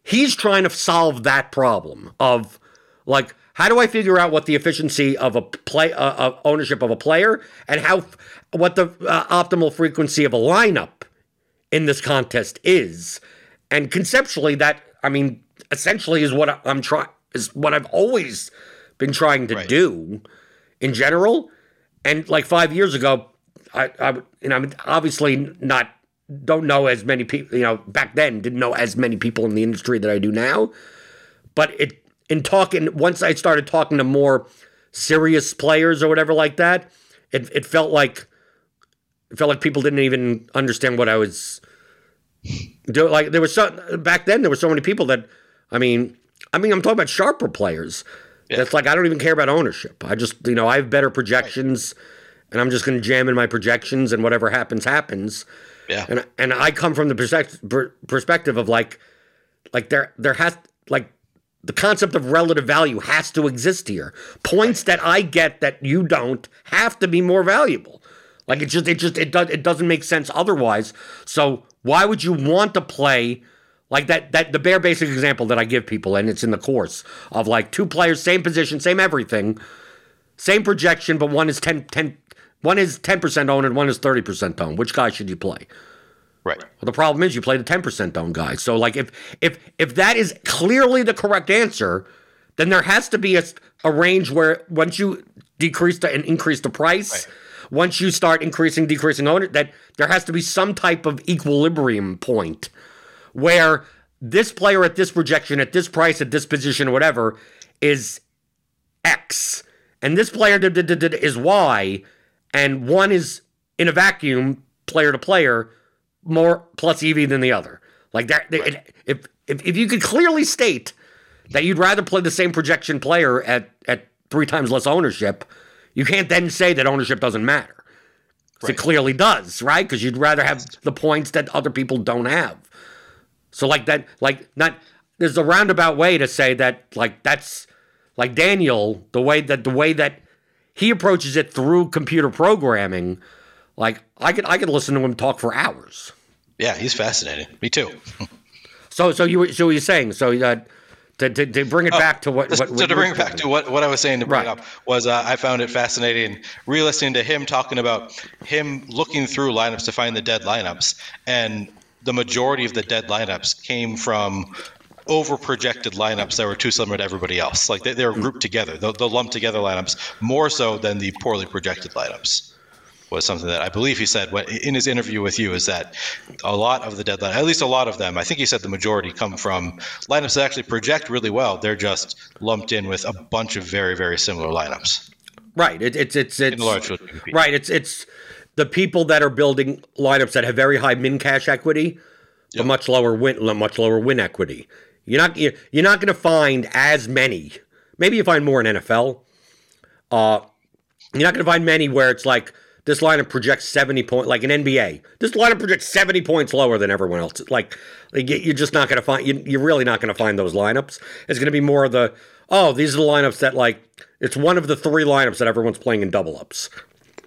he's trying to solve that problem of like how do I figure out what the efficiency of a play uh, of ownership of a player and how what the uh, optimal frequency of a lineup in this contest is and conceptually that I mean essentially is what I'm trying is what I've always been trying to Right. do in general and like 5 years ago I I know I'm obviously not don't know as many people you know back then didn't know as many people in the industry that I do now but it in talking once I started talking to more serious players or whatever like that, it it felt like it felt like people didn't even understand what I was doing. Like there was so back then there were so many people that I mean I mean I'm talking about sharper players. That's like I don't even care about ownership. I just you know I have better projections, and I'm just going to jam in my projections, and whatever happens happens. Yeah. And and I come from the perspective perspective of like like there there has like the concept of relative value has to exist here. Points that I get that you don't have to be more valuable. Like it just it just it does it doesn't make sense otherwise. So why would you want to play like that that the bare basic example that I give people and it's in the course of like two players same position, same everything, same projection but one is 10 10 one is 10% owned and one is 30% owned. Which guy should you play? Right. Well, the problem is you play the ten percent owned guy. So like if if if that is clearly the correct answer, then there has to be a, a range where once you decrease the, and increase the price, once you start increasing decreasing owner, that there has to be some type of equilibrium point where this player at this projection at this price at this position whatever is X, and this player is Y, and one is in a vacuum, player to player, more plus EV than the other. Like that, it- if, if if you could clearly state that you'd rather play the same projection player at at three times less ownership, you can't then say that ownership doesn't matter. 'Cause It clearly does, right? Because you'd rather have the points that other people don't have. So like that, like not there's a roundabout way to say that like that's like Daniel, the way that the way that he approaches it through computer programming, like I could I could listen to him talk for hours. Yeah, he's fascinating. Me too. So so you were- so you're saying so uh, to, to to bring it back to what, what so what to bring it back to what, what I was saying to bring Right. up was uh, I found it fascinating re-listening to him talking about him looking through lineups to find the dead lineups, and the majority of the dead lineups came from over projected lineups that were too similar to everybody else. Like they, they were grouped together, the, the lumped together lineups, more so than the poorly projected lineups. Was something that I believe he said in his interview with you is that a lot of the deadline, at least a lot of them, I think he said the majority come from lineups that actually project really well. They're just lumped in with a bunch of very, very similar lineups. right it, it's it's it's In large field right it's it's the people that are building lineups that have very high min cash equity, yep. a much lower win, much lower win equity. You're not you're, you're not going to find as many. Maybe you find more in NFL. Uh, you're not going to find many where it's like this lineup projects 70 points, like an NBA. This lineup projects 70 points lower than everyone else. Like, you're just not going to find, you're really not going to find those lineups. It's going to be more of the, oh, these are the lineups that, like, it's one of the three lineups that everyone's playing in double ups.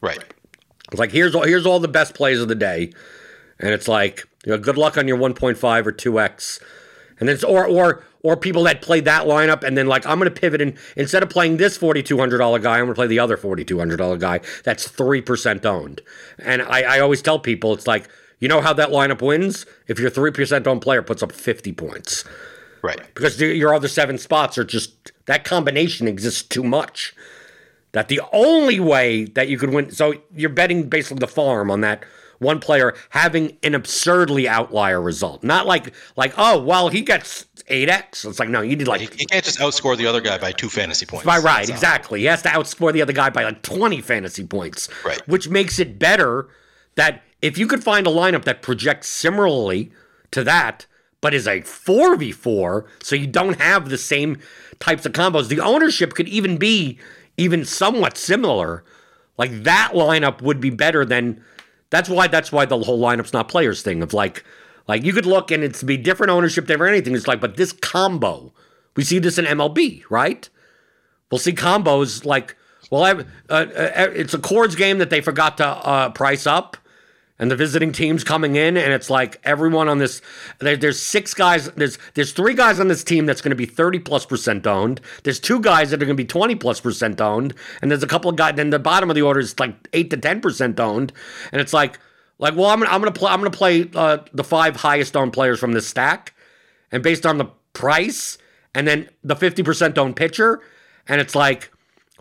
Right. It's like, here's all, here's all the best plays of the day. And it's like, you know, good luck on your 1.5 or 2x. And then it's, or, or, or people that play that lineup and then like I'm going to pivot and instead of playing this $4,200 guy, I'm going to play the other $4,200 guy that's 3% owned. And I, I always tell people it's like, you know how that lineup wins? If your 3% owned player puts up 50 points. Right. Because your other seven spots are just, that combination exists too much. That the only way that you could win, so you're betting basically the farm on that one player having an absurdly outlier result. Not like like oh well he gets eight x. It's like no you need like he, can't just outscore the other guy by two fantasy points. By right, That's exactly. He has to outscore the other guy by like twenty fantasy points. Right, which makes it better that if you could find a lineup that projects similarly to that, but is a four v four, so you don't have the same types of combos. The ownership could even be even somewhat similar. Like that lineup would be better than that's why that's why the whole lineups not players thing of like like you could look and it's be different ownership, different anything. It's like, but this combo, we see this in MLB, right? We'll see combos like, well, uh, uh, it's a Coors game that they forgot to uh, price up and the visiting team's coming in, and it's like everyone on this. There, there's six guys. There's there's three guys on this team that's going to be 30 plus percent owned. There's two guys that are going to be 20 plus percent owned, and there's a couple of guys. Then the bottom of the order is like eight to 10 percent owned, and it's like like well, I'm I'm gonna play I'm gonna play uh, the five highest owned players from this stack, and based on the price, and then the 50 percent owned pitcher, and it's like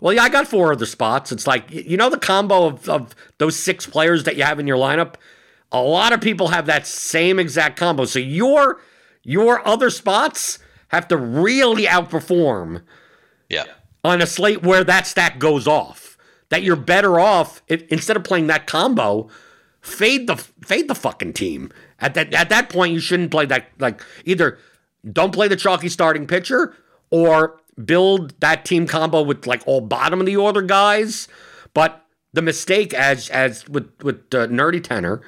well, yeah, I got four other spots. It's like, you know, the combo of, of those six players that you have in your lineup, a lot of people have that same exact combo. So your your other spots have to really outperform yeah. on a slate where that stack goes off. That you're better off if, instead of playing that combo, fade the fade the fucking team. At that at that point, you shouldn't play that like either don't play the chalky starting pitcher or build that team combo with like all bottom of the order guys. But the mistake, as as with with uh, Nerdy Tenor,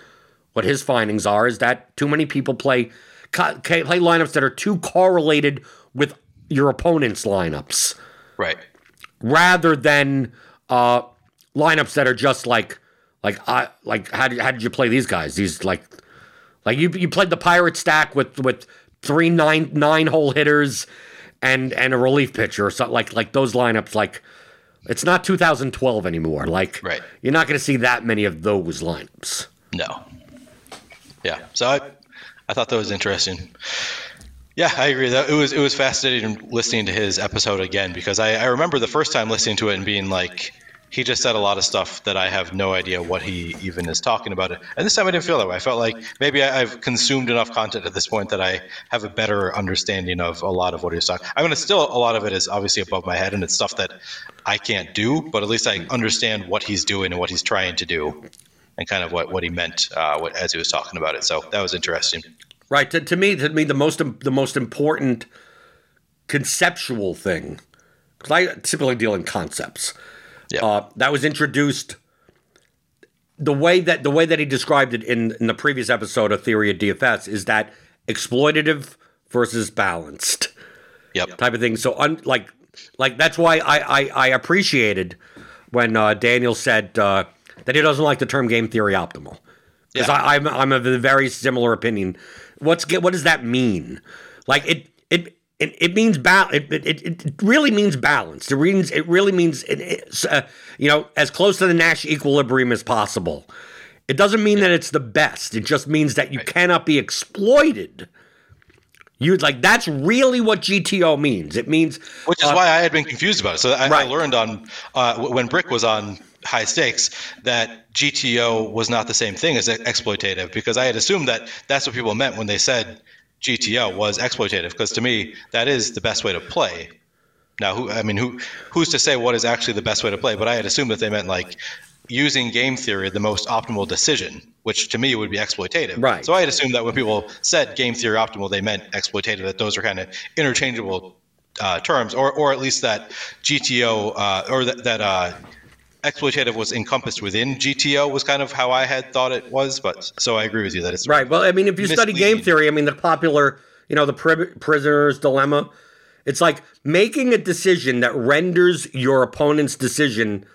what his findings are is that too many people play play lineups that are too correlated with your opponent's lineups, right? Rather than uh, lineups that are just like like I like how did how did you play these guys? These like like you you played the pirate stack with with three nine nine hole hitters and and a relief pitcher or something like like those lineups like it's not 2012 anymore. Like right. you're not going to see that many of those lineups. No. Yeah. So I I thought that was interesting. Yeah, I agree. That it was it was fascinating listening to his episode again because I, I remember the first time listening to it and being like, he just said a lot of stuff that I have no idea what he even is talking about. And this time I didn't feel that way. I felt like maybe I, have consumed enough content at this point that I have a better understanding of a lot of what he's talking. I mean, it's still a lot of it is obviously above my head, and it's stuff that I can't do. But at least I understand what he's doing and what he's trying to do, and kind of what what he meant uh, what, as he was talking about it. So that was interesting. Right. To, to me, to me, the most the most important conceptual thing because I typically deal in concepts yeah. Uh, that was introduced the way that the way that he described it in, in the previous episode of Theory of DFS is that exploitative versus balanced yep. type of thing. So un, like like that's why I I, I appreciated when uh, Daniel said uh, that he doesn't like the term game theory optimal because yeah. I'm I'm of a very similar opinion. What's what does that mean? Like it it it, it means ba- it, it, it really means balance. It means it really means it, uh, you know as close to the Nash equilibrium as possible. It doesn't mean yeah. that it's the best. It just means that you right. cannot be exploited. You like that's really what GTO means. It means which is uh, why I had been confused about it. So I, right. I learned on uh, when Brick was on high stakes that GTO was not the same thing as exploitative because I had assumed that that's what people meant when they said GTO was exploitative because to me that is the best way to play. Now, who I mean, who who's to say what is actually the best way to play? But I had assumed that they meant like using game theory the most optimal decision, which to me would be exploitative. Right. So I had assumed that when people said game theory optimal, they meant exploitative. That those are kind of interchangeable uh, terms, or or at least that GTO uh, or that that uh, exploitative was encompassed within GTO was kind of how I had thought it was. But so I agree with you that it's Right. Well, I mean, if you study game theory, I mean, the popular, you know, the pri- prisoner's dilemma, it's like making a decision that renders your opponent's decision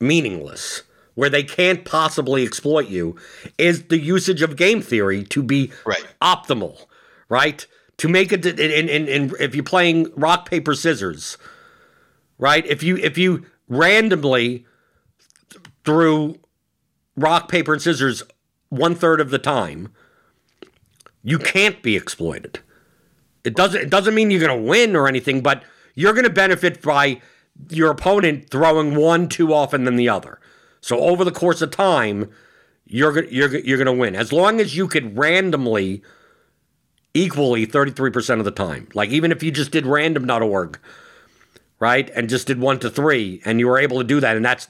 meaningless, where they can't possibly exploit you, is the usage of game theory to be Right. optimal, right? To make it, in, in, in, if you're playing rock, paper, scissors, right? If you, if you randomly through rock, paper, and scissors one third of the time, you can't be exploited. It doesn't it doesn't mean you're to win or anything, but you're to benefit by your opponent throwing one too often than the other. So over the course of time, you're you're you're to win as long as you could randomly equally 33% of the time. Like even if you just did random.org, right? And just did 1 to 3 and you were able to do that and that's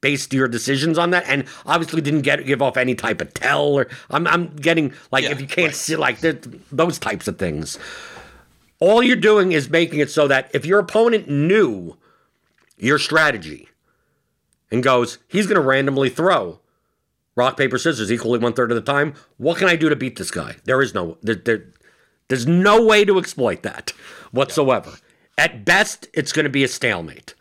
based your decisions on that and obviously didn't get give off any type of tell or I'm I'm getting like Yeah, if you can't right. see like th- those types of things. All you're doing is making it so that if your opponent knew your strategy and goes, he's going to randomly throw rock, paper, scissors equally one third of the time, what can I do to beat this guy? There is no, there, there, there's no way to exploit that whatsoever. At best, it's going to be a stalemate,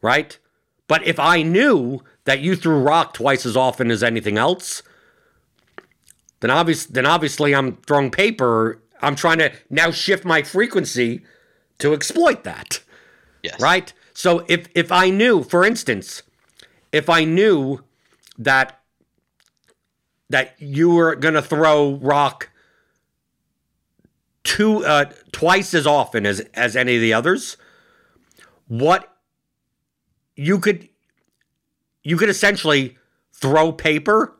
right? But if I knew that you threw rock twice as often as anything else, then obvious then obviously I'm throwing paper. I'm trying to now shift my frequency to exploit that. Yes. Right? So if if I knew, for instance, if I knew that that you were gonna throw rock two uh, twice as often as as any of the others, what you could you could essentially throw paper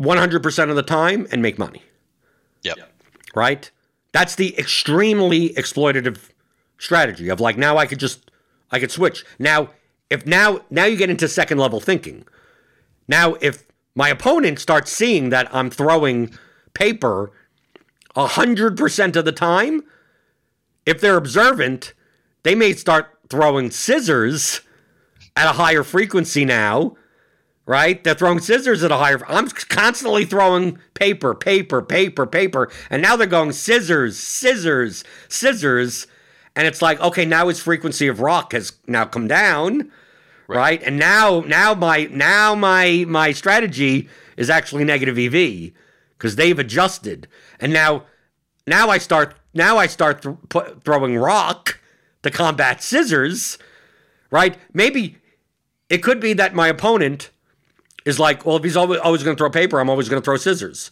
100% of the time and make money Yep. right? That's the extremely exploitative strategy of like now I could just I could switch. Now if now now you get into second level thinking. Now if my opponent starts seeing that I'm throwing paper 100% of the time, if they're observant, they may start throwing scissors at a higher frequency now right? They're throwing scissors at a higher. I'm constantly throwing paper, paper, paper, paper, and now they're going scissors, scissors, scissors, and it's like okay, now his frequency of rock has now come down, right? And now, now my now my my strategy is actually negative EV because they've adjusted, and now now I start now I start th- put, throwing rock to combat scissors, right? Maybe it could be that my opponent is like, well, if he's always, always going to throw paper, I'm always going to throw scissors.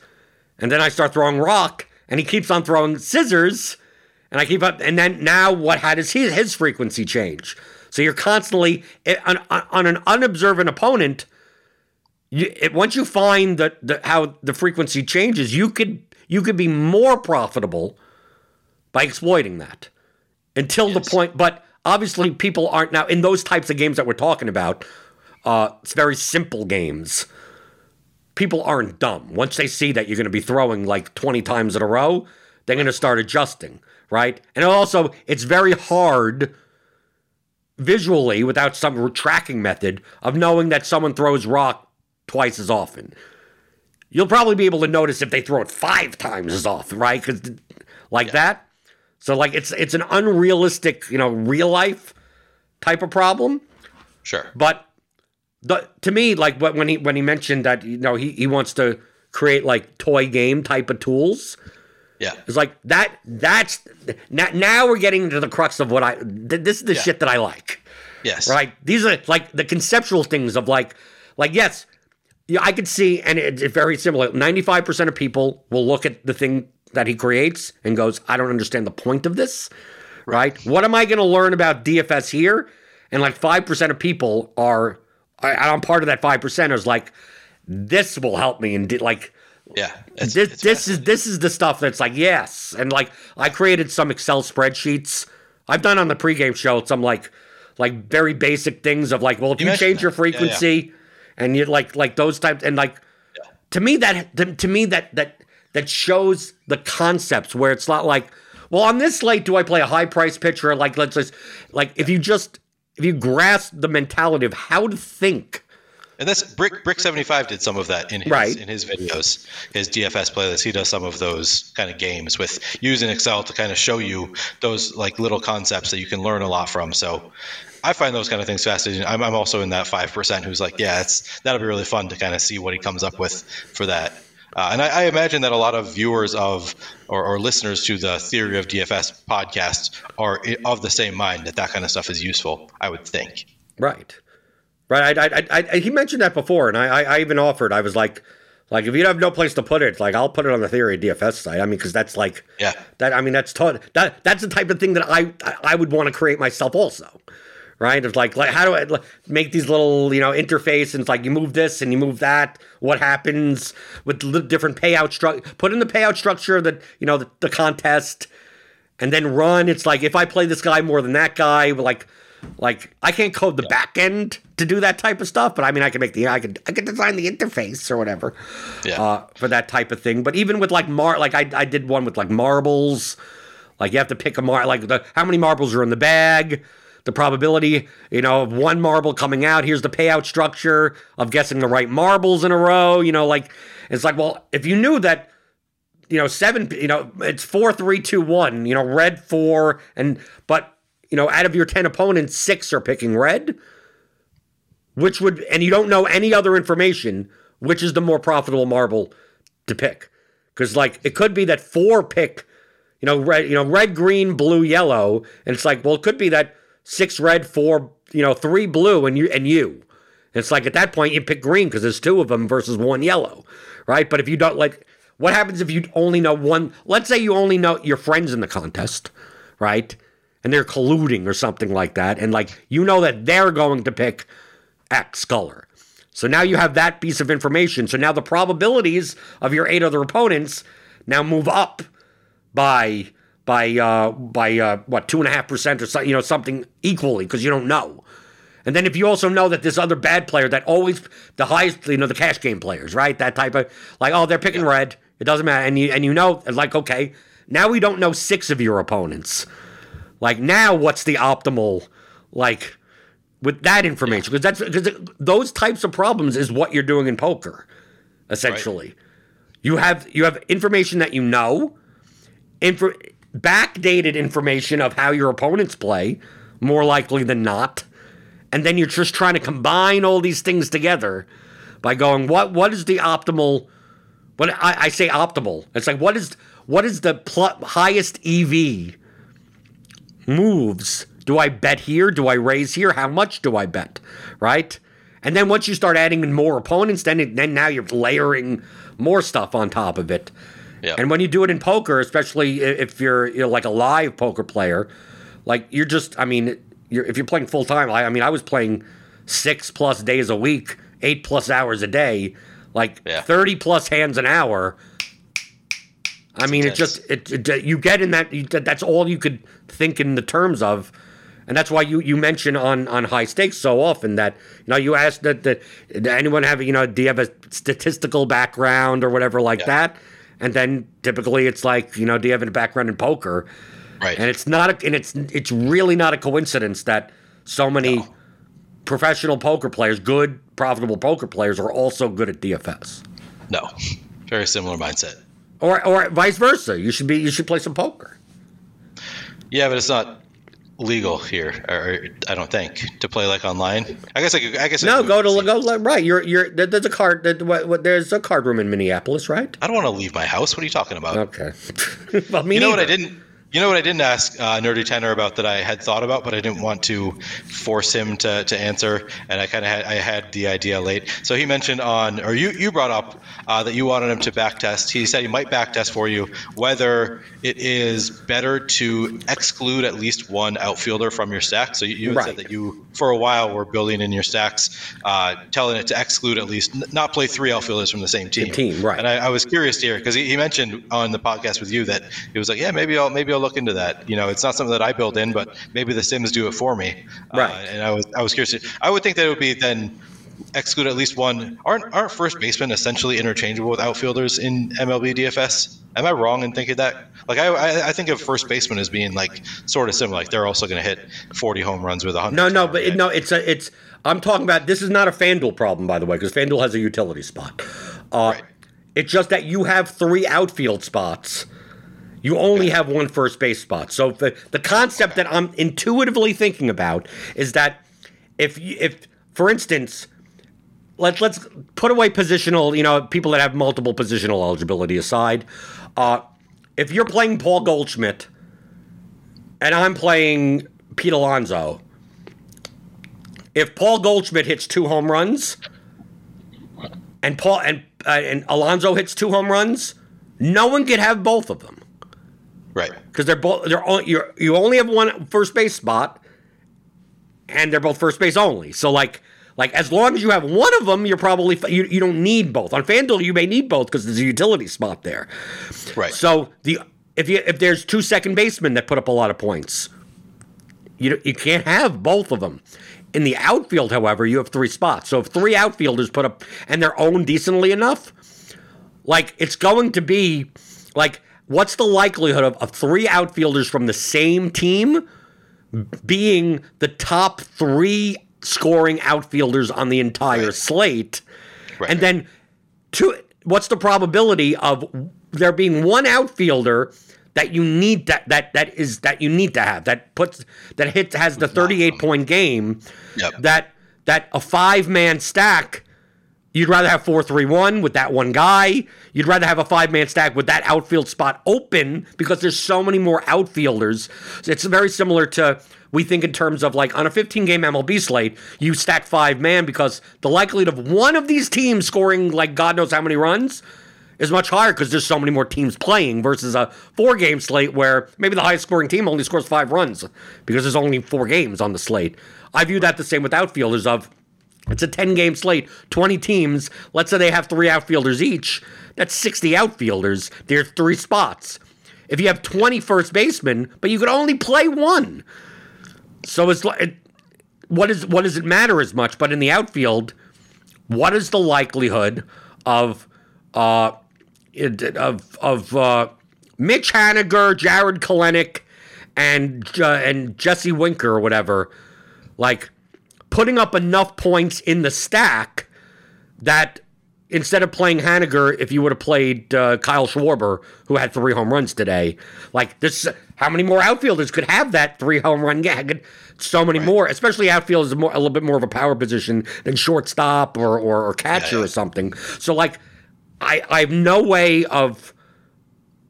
And then I start throwing rock, and he keeps on throwing scissors, and I keep up. And then now, what? How does his his frequency change? So you're constantly eh, on, on an unobservant opponent. You, it, once you find that the, how the frequency changes, you could you could be more profitable by exploiting that until the point. But obviously, people aren't now in those types of games that we're talking about. Uh, it's very simple games. People aren't dumb. Once they see that you're going to be throwing like 20 times in a row, they're going to start adjusting, right? And also, it's very hard visually without some tracking method of knowing that someone throws rock twice as often. You'll probably be able to notice if they throw it five times as often, right? Because like that. So like it's it's an unrealistic, you know, real life type of problem. Sure. But the to me, like when he when he mentioned that you know he, he wants to create like toy game type of tools, Yeah. it's like that that's now, now we're getting into the crux of what I th- this is the Yeah. shit that I like. Yes. Right? These are like the conceptual things of like like yes, yeah, I could see and it- it's very similar. 95% of people will look at the thing that he creates and goes, "I don't understand the point of this." Right? What am I going to learn about DFS here? And like 5% of people are I, I'm part of that 5% is like this will help me and like Yeah. It's, this it's this is this is the stuff that's like yes and like i created some excel spreadsheets i've done on the pregame show some like like very basic things of like, well, if you, You change your frequency. Yeah, yeah. And you like like those types and like to me that to, to me that that that shows the concepts where it's not like, well, on this slate, do I play a high price pitcher? Like let's just like if you just if you grasp the mentality of how to think. And that's Brick Brick seventy five did some of that in his Right. in his videos, his DFS playlist. He does some of those kind of games with using Excel to kind of show you those like little concepts that you can learn a lot from. So I find those kind of things fascinating. I'm, I'm also in that five percent who's like, yeah, it's that'll be really fun to kind of see what he comes up with for that. Uh, and I, I imagine that a lot of viewers of or, or listeners to the Theory of DFS podcast are of the same mind that that kind of stuff is useful. I would think. Right. Right. I, I, I, I, he mentioned that before, and I, I, I even offered. I was like, like if you have no place to put it, like I'll put it on the Theory of DFS site. I mean, because that's like, Yeah. that. I mean, that's taught. That that's the type of thing that I I would want to create myself also. Right. It's like, like how do I make these little you know interface and it's like you move this and you move that. What happens with the different payout structure? Put in the payout structure that you know the, the contest and then run. It's like if I play this guy more than that guy, like like I can't code the back end to do that type of stuff, but I mean I can make the I can I can design the interface or whatever Yeah. uh, for that type of thing. But even with like mar like I I did one with like marbles, like you have to pick a mar like the how many marbles are in the bag. The probability, you know, of one marble coming out. Here's the payout structure of guessing the right marbles in a row. You know, like it's like, well, if you knew that you know, seven, you know, it's four, three, two, one, you know, red four, and but you know, out of your ten opponents, six are picking red. Which would and you don't know any other information, which is the more profitable marble to pick. Because like it could be that four pick, you know, red, you know, red, green, blue, yellow, and it's like, well, it could be that six red, four, you know, three blue, and you and you. It's like at that point you pick green because there's two of them versus one yellow, right? But if you don't like, what happens if you only know one? Let's say you only know your friends in the contest, right? And they're colluding or something like that, and like you know that they're going to pick X color. So now you have that piece of information. So now the probabilities of your eight other opponents now move up by by uh, by uh, what two and a half percent or so, you know something equally because you don't know. And then if you also know that this other bad player that always the highest you know the cash game players right? That type of like oh they're picking red. It doesn't matter. And you and you know like okay now we don't know six of your opponents. Like now what's the optimal like with that information? Because that's because those types of problems is what you're doing in poker essentially. You have you have information that you know info, backdated information of how your opponents play more likely than not and then you're just trying to combine all these things together by going what what is the optimal what I, I say optimal it's like what is what is the pl- highest ev moves do I bet here? Do I raise here? How much do I bet? Right? And then once you start adding in more opponents, then it, then now you're layering more stuff on top of it. Yeah. And when you do it in poker, especially if you're you know like a live poker player, like you're just I mean, you're, if you're playing full time, I, I mean, I was playing six plus days a week, eight plus hours a day, like Yeah. thirty plus hands an hour. I mean, it just it, it you get in that you, that's all you could think in the terms of, and that's why you you mention on on high stakes so often that you know you ask that that anyone have you know do you have a statistical background or whatever like that, and then typically it's like you know do you have a background in poker, Right. and it's not a, and it's it's really not a coincidence that so many professional poker players, good profitable poker players, are also good at DFS. no. Very similar mindset. Or, or vice versa. You should be. You should play some poker. Yeah, but it's not legal here, or I don't think, to play like online. I guess I could. I guess I No, could go to go right. You're you're there- there's a card. That, what, what, there's a card room in Minneapolis, right? I don't want to leave my house. What are you talking about? Okay. well, you know what I didn't. You know what I didn't ask uh, Nerdy Tenor about that I had thought about, but I didn't want to force him to, to answer, and I kind of had I had the idea late. So he mentioned on, or you you brought up uh, that you wanted him to backtest. He said he might backtest for you whether it is better to exclude at least one outfielder from your stack. So you, you Right. said that you for a while were building in your stacks, uh, telling it to exclude at least n- not play three outfielders from the same team. team, right. And I, I was curious to hear because he, he mentioned on the podcast with you that he was like, yeah, maybe I'll maybe I'll go look into that. You know, it's not something that I build in, but maybe the Sims do it for me. Right. Uh, and I was I was curious. I would think that it would be then exclude at least one. Aren't aren't first basemen essentially interchangeable with outfielders in MLB DFS? Am I wrong in thinking that? Like I I, I think of first baseman as being like sort of similar. Like they're also going to hit 40 home runs with 100. No, no, but it, no, it's a it's. I'm talking about this is not a FanDuel problem, by the way, because FanDuel has a utility spot. Uh, Right. It's just that you have three outfield spots. You only have one first base spot. So the the concept that I'm intuitively thinking about is that if you, if for instance, let let's put away positional, you know, people that have multiple positional eligibility aside. Uh, if you're playing Paul Goldschmidt and I'm playing Pete Alonso, if Paul Goldschmidt hits two home runs and Paul and uh, and Alonso hits two home runs, no one can have both of them Right. because they're both they're all, you're, you only have one first base spot, and they're both first base only. So like like as long as you have one of them, you're probably you, you don't need both. On FanDuel, you may need both because there's a utility spot there. Right. So the if you if there's two second basemen that put up a lot of points, you you can't have both of them. In the outfield, however, you have three spots. So if three outfielders put up and they're owned decently enough, like it's going to be like what's the likelihood of, of three outfielders from the same team being the top three scoring outfielders on the entire Right. slate? Right. And then two what's the probability of there being one outfielder that you need that that that is that you need to have that puts that hits has the 38 point game Yep. that that a five man stack you'd rather have 4-3-1 with that one guy you'd rather have a five man stack with that outfield spot open because there's so many more outfielders it's very similar to we think in terms of like on a 15 game MLB slate you stack five man because the likelihood of one of these teams scoring like god knows how many runs is much higher because there's so many more teams playing versus a four game slate where maybe the highest scoring team only scores five runs because there's only four games on the slate. I view that the same with outfielders of it's a 10 game slate, 20 teams. Let's say they have three outfielders each. That's 60 outfielders. There's three spots. If you have 20 first basemen, but you could only play one. So it's like, it, what is what does it matter as much? But in the outfield, what is the likelihood of uh, of of uh, Mitch Haniger, Jarred Kelenic, and uh, and Jesse Winker or whatever, like putting up enough points in the stack that instead of playing Haniger, if you would have played uh, Kyle Schwarber, who had three home runs today, like this, how many more outfielders could have that three home run gag? So many more, especially outfield is more, a little bit more of a power position than shortstop or or, or catcher Yeah, yeah. or something. So like, I I have no way of.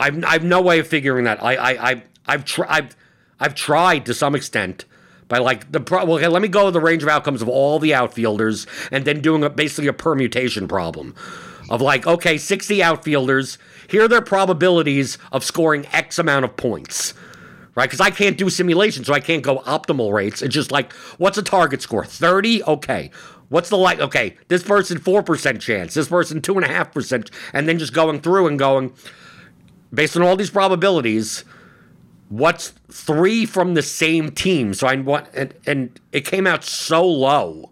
I've, I've no way of figuring that. I I, I I've tried I've, I've tried to some extent by like the pro- well, okay, let me go the range of outcomes of all the outfielders and then doing a, basically a permutation problem of like okay, 60 outfielders, here are their probabilities of scoring X amount of points. Right, because I can't do simulation, so I can't go optimal rates. It's just like, what's a target score? Thirty, okay. What's the like? Okay, this person four percent chance, this person two and a half percent, and then just going through and going, based on all these probabilities, what's three from the same team? So I want, and, and it came out so low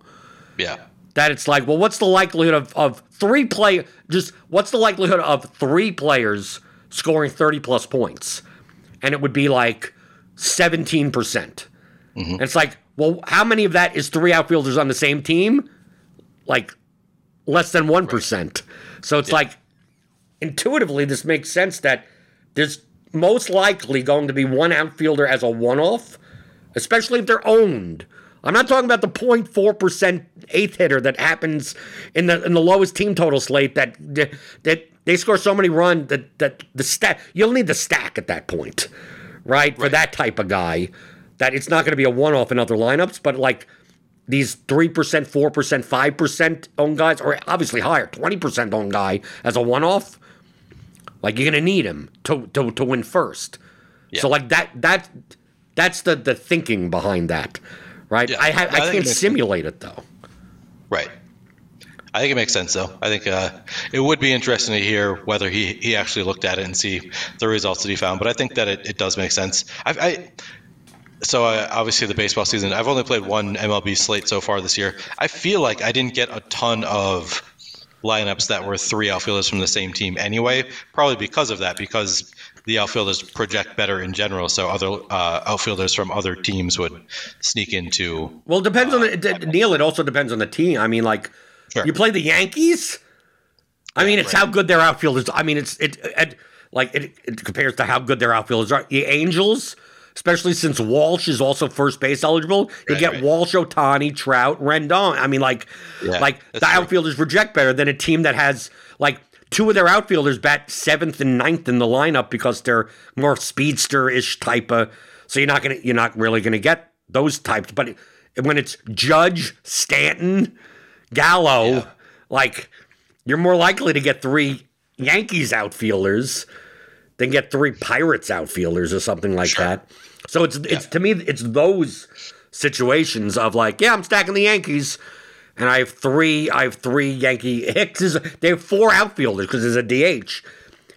Yeah. that it's like, well, what's the likelihood of, of three play? Just what's the likelihood of three players scoring thirty plus points? And it would be like seventeen percent. And it's like, well, how many of that is three outfielders on the same team? Like less than one So it's like intuitively, this makes sense that there's most likely going to be one outfielder as a one off, especially if they're owned. I'm not talking about the 0.4% eighth hitter that happens in the in the lowest team total slate that that they score so many runs that that the stack you'll need the stack at that point, right? For that type of guy, that it's not going to be a one off in other lineups, but like these three percent, four percent, five percent owned guys, or obviously higher, twenty percent owned guy as a one off. Like you're gonna need him to to, to win first. So like that that that's the the thinking behind that, right? Yeah. I ha- I I can't makes- simulate it though. Right. I think it makes sense, though. I think uh, it would be interesting to hear whether he, he actually looked at it and see the results that he found. But I think that it, it does make sense. I, I so uh, obviously the baseball season. I've only played one MLB slate so far this year. I feel like I didn't get a ton of lineups that were three outfielders from the same team anyway. Probably because of that, because the outfielders project better in general, so other uh, outfielders from other teams would sneak into. Well, it depends uh, on the uh, Neil. It also depends on the team. I mean, like sure. you play the Yankees. I mean, it's right. how good their outfielders. I mean, it's it, it like it, it compares to how good their outfielders are. The Angels especially since Walsh is also first base eligible. You right, get right. Walsh, Ohtani, Trout, Rendon. I mean, like, yeah, like the true. outfielders project better than a team that has like two of their outfielders bat seventh and ninth in the lineup because they're more speedster-ish type of. So you're not gonna, you're not really gonna get those types. But when it's Judge, Stanton, Gallo, yeah. like you're more likely to get three Yankees outfielders than get three Pirates outfielders or something like sure. that. So it's it's yeah. to me it's those situations of like, yeah, I'm stacking the Yankees, and I have three. I have three Yankee Hicks they have four outfielders because there's a DH.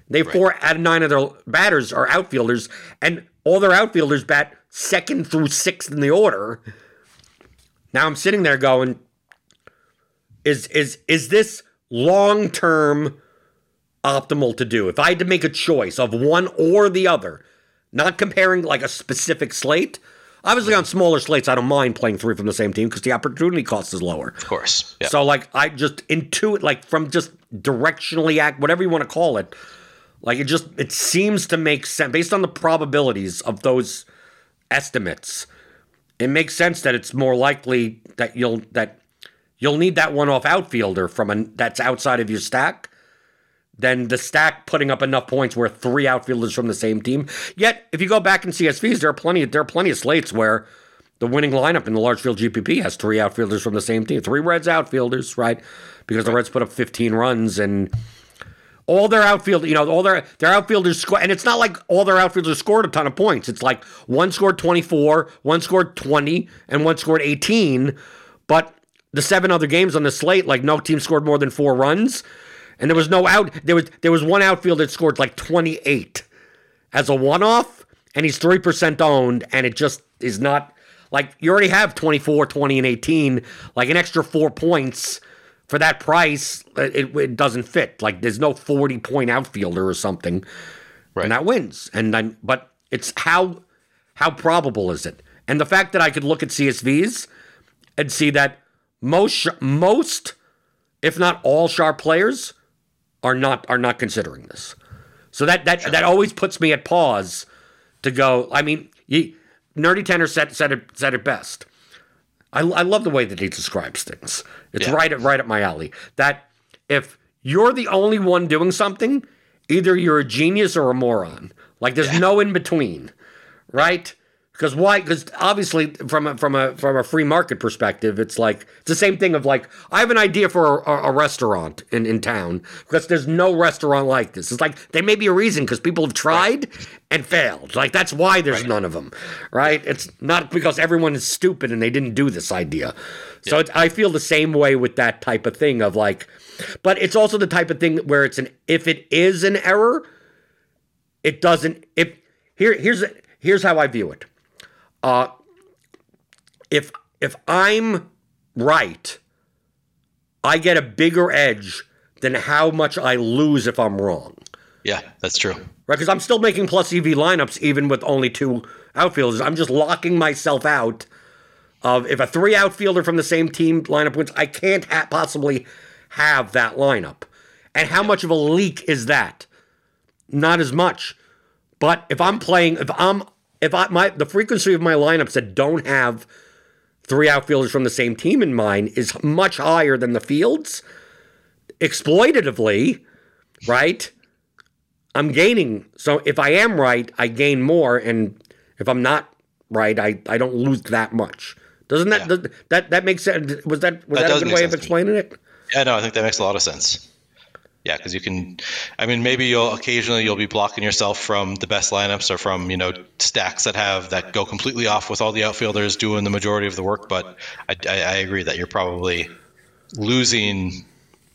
They have right. four out of nine of their batters are outfielders, and all their outfielders bat second through sixth in the order. Now I'm sitting there going, is is is this long term optimal to do? If I had to make a choice of one or the other, not comparing like a specific slate. Obviously, on smaller slates, I don't mind playing three from the same team because the opportunity cost is lower. Of course. Yeah. So, like, I just intuit, like, from just directionally act, whatever you want to call it, like, it just it seems to make sense based on the probabilities of those estimates. It makes sense that it's more likely that you'll that you'll need that one-off outfielder from a that's outside of your stack than the stack putting up enough points where three outfielders from the same team. Yet, if you go back in CSVs, there are plenty there are plenty of slates where the winning lineup in the large field GPP has three outfielders from the same team, three Reds outfielders, right? Because the Reds put up 15 runs and all their outfield, you know, all their their outfielders score, and it's not like all their outfielders scored a ton of points. It's like one scored 24, one scored 20, and one scored 18. But the seven other games on the slate, like no team scored more than four runs. And there was no out. There was there was one outfield that scored like 28 as a one-off, and he's three percent owned, and it just is not like you already have 24, 20, and 18. Like an extra four points for that price, uh, it, it doesn't fit. Like there's no 40 point outfielder or something, right. and that wins. And then, but it's how how probable is it? And the fact that I could look at CSVs and see that most most, if not all, sharp players are not are not considering this. So that that sure. that always puts me at pause to go. I mean, you, Nerdy Tenor said said it said it best. I, I love the way that he describes things. It's yeah. right at right at my alley. That if you're the only one doing something, either you're a genius or a moron. Like there's yeah. no in between, right? Because why? Because obviously, from a, from a from a free market perspective, it's like it's the same thing of like I have an idea for a, a, restaurant in, in town because there's no restaurant like this. It's like there may be a reason because people have tried and failed. Like that's why there's right. none of them, right? It's not because everyone is stupid and they didn't do this idea. Yeah. So it, I feel the same way with that type of thing of like, but it's also the type of thing where it's an if it is an error, it doesn't. If here here's here's how I view it uh, if if I'm right, I get a bigger edge than how much I lose if I'm wrong. Yeah, that's true. Right, because I'm still making plus EV lineups even with only two outfielders. I'm just locking myself out of if a three outfielder from the same team lineup wins, I can't ha- possibly have that lineup. And how much of a leak is that? Not as much. But if I'm playing, if I'm if I my the frequency of my lineups that don't have three outfielders from the same team in mind is much higher than the fields, exploitatively, right? I'm gaining. So if I am right, I gain more, and if I'm not right, I, I don't lose that much. Doesn't that yeah. that that makes sense? Was that was that, that a good way of explaining it? Yeah, no, I think that makes a lot of sense. Yeah, because you can. I mean, maybe you'll occasionally you'll be blocking yourself from the best lineups or from you know stacks that have that go completely off with all the outfielders doing the majority of the work. But I, I, I agree that you're probably losing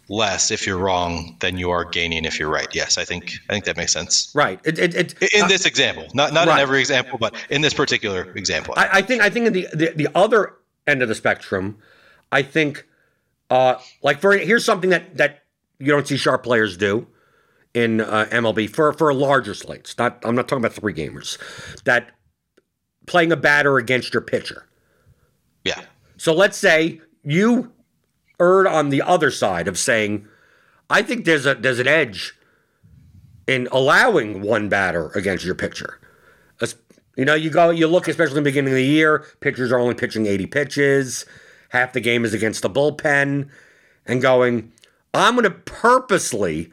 less if you're wrong than you are gaining if you're right. Yes, I think I think that makes sense. Right. It, it, it, In uh, this example, not not right. in every example, but in this particular example. I, I think I think in the, the the other end of the spectrum, I think uh like for here's something that that you don't see sharp players do in uh, MLB for for larger slates. Not I'm not talking about three gamers. That playing a batter against your pitcher. yeah. So let's say you erred on the other side of saying, I think there's a there's an edge in allowing one batter against your pitcher. As- You know, you go, you look, especially in the beginning of the year, pitchers are only pitching 80 pitches, half the game is against the bullpen, and going, I'm going to purposely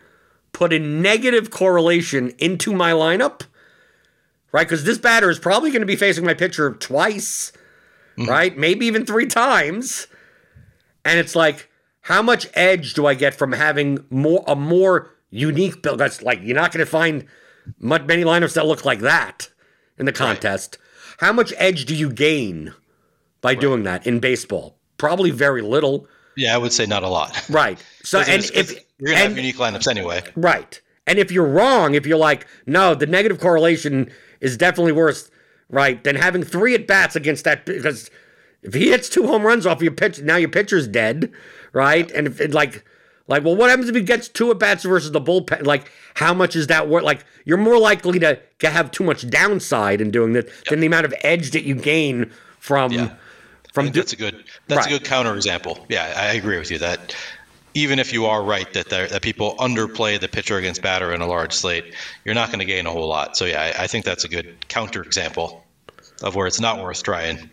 put a negative correlation into my lineup, right? Because this batter is probably going to be facing my pitcher twice, mm-hmm. right? Maybe even three times. And it's like, how much edge do I get from having more a more unique build? That's like you're not going to find much, many lineups that look like that in the contest. How much edge do you gain by doing that in baseball? Probably very little, Yeah, I would say not a lot. right? So and if you're gonna have unique lineups anyway. Right. And if you're wrong, if you're like, no, the negative correlation is definitely worse, right, than having three at bats against that because if he hits two home runs off your pitch, now your pitcher's dead, right? And if it, like, like, well, what happens if he gets two at bats versus the bullpen? Like, how much is that worth? Like, you're more likely to have too much downside in doing that than the amount of edge that you gain from Yeah. I from do- that's a good that's Right. a good counter example. Yeah, I agree with you that even if you are right that there, that people underplay the pitcher against batter in a large slate, you're not going to gain a whole lot. So yeah, I, I think that's a good counter example of where it's not worth trying.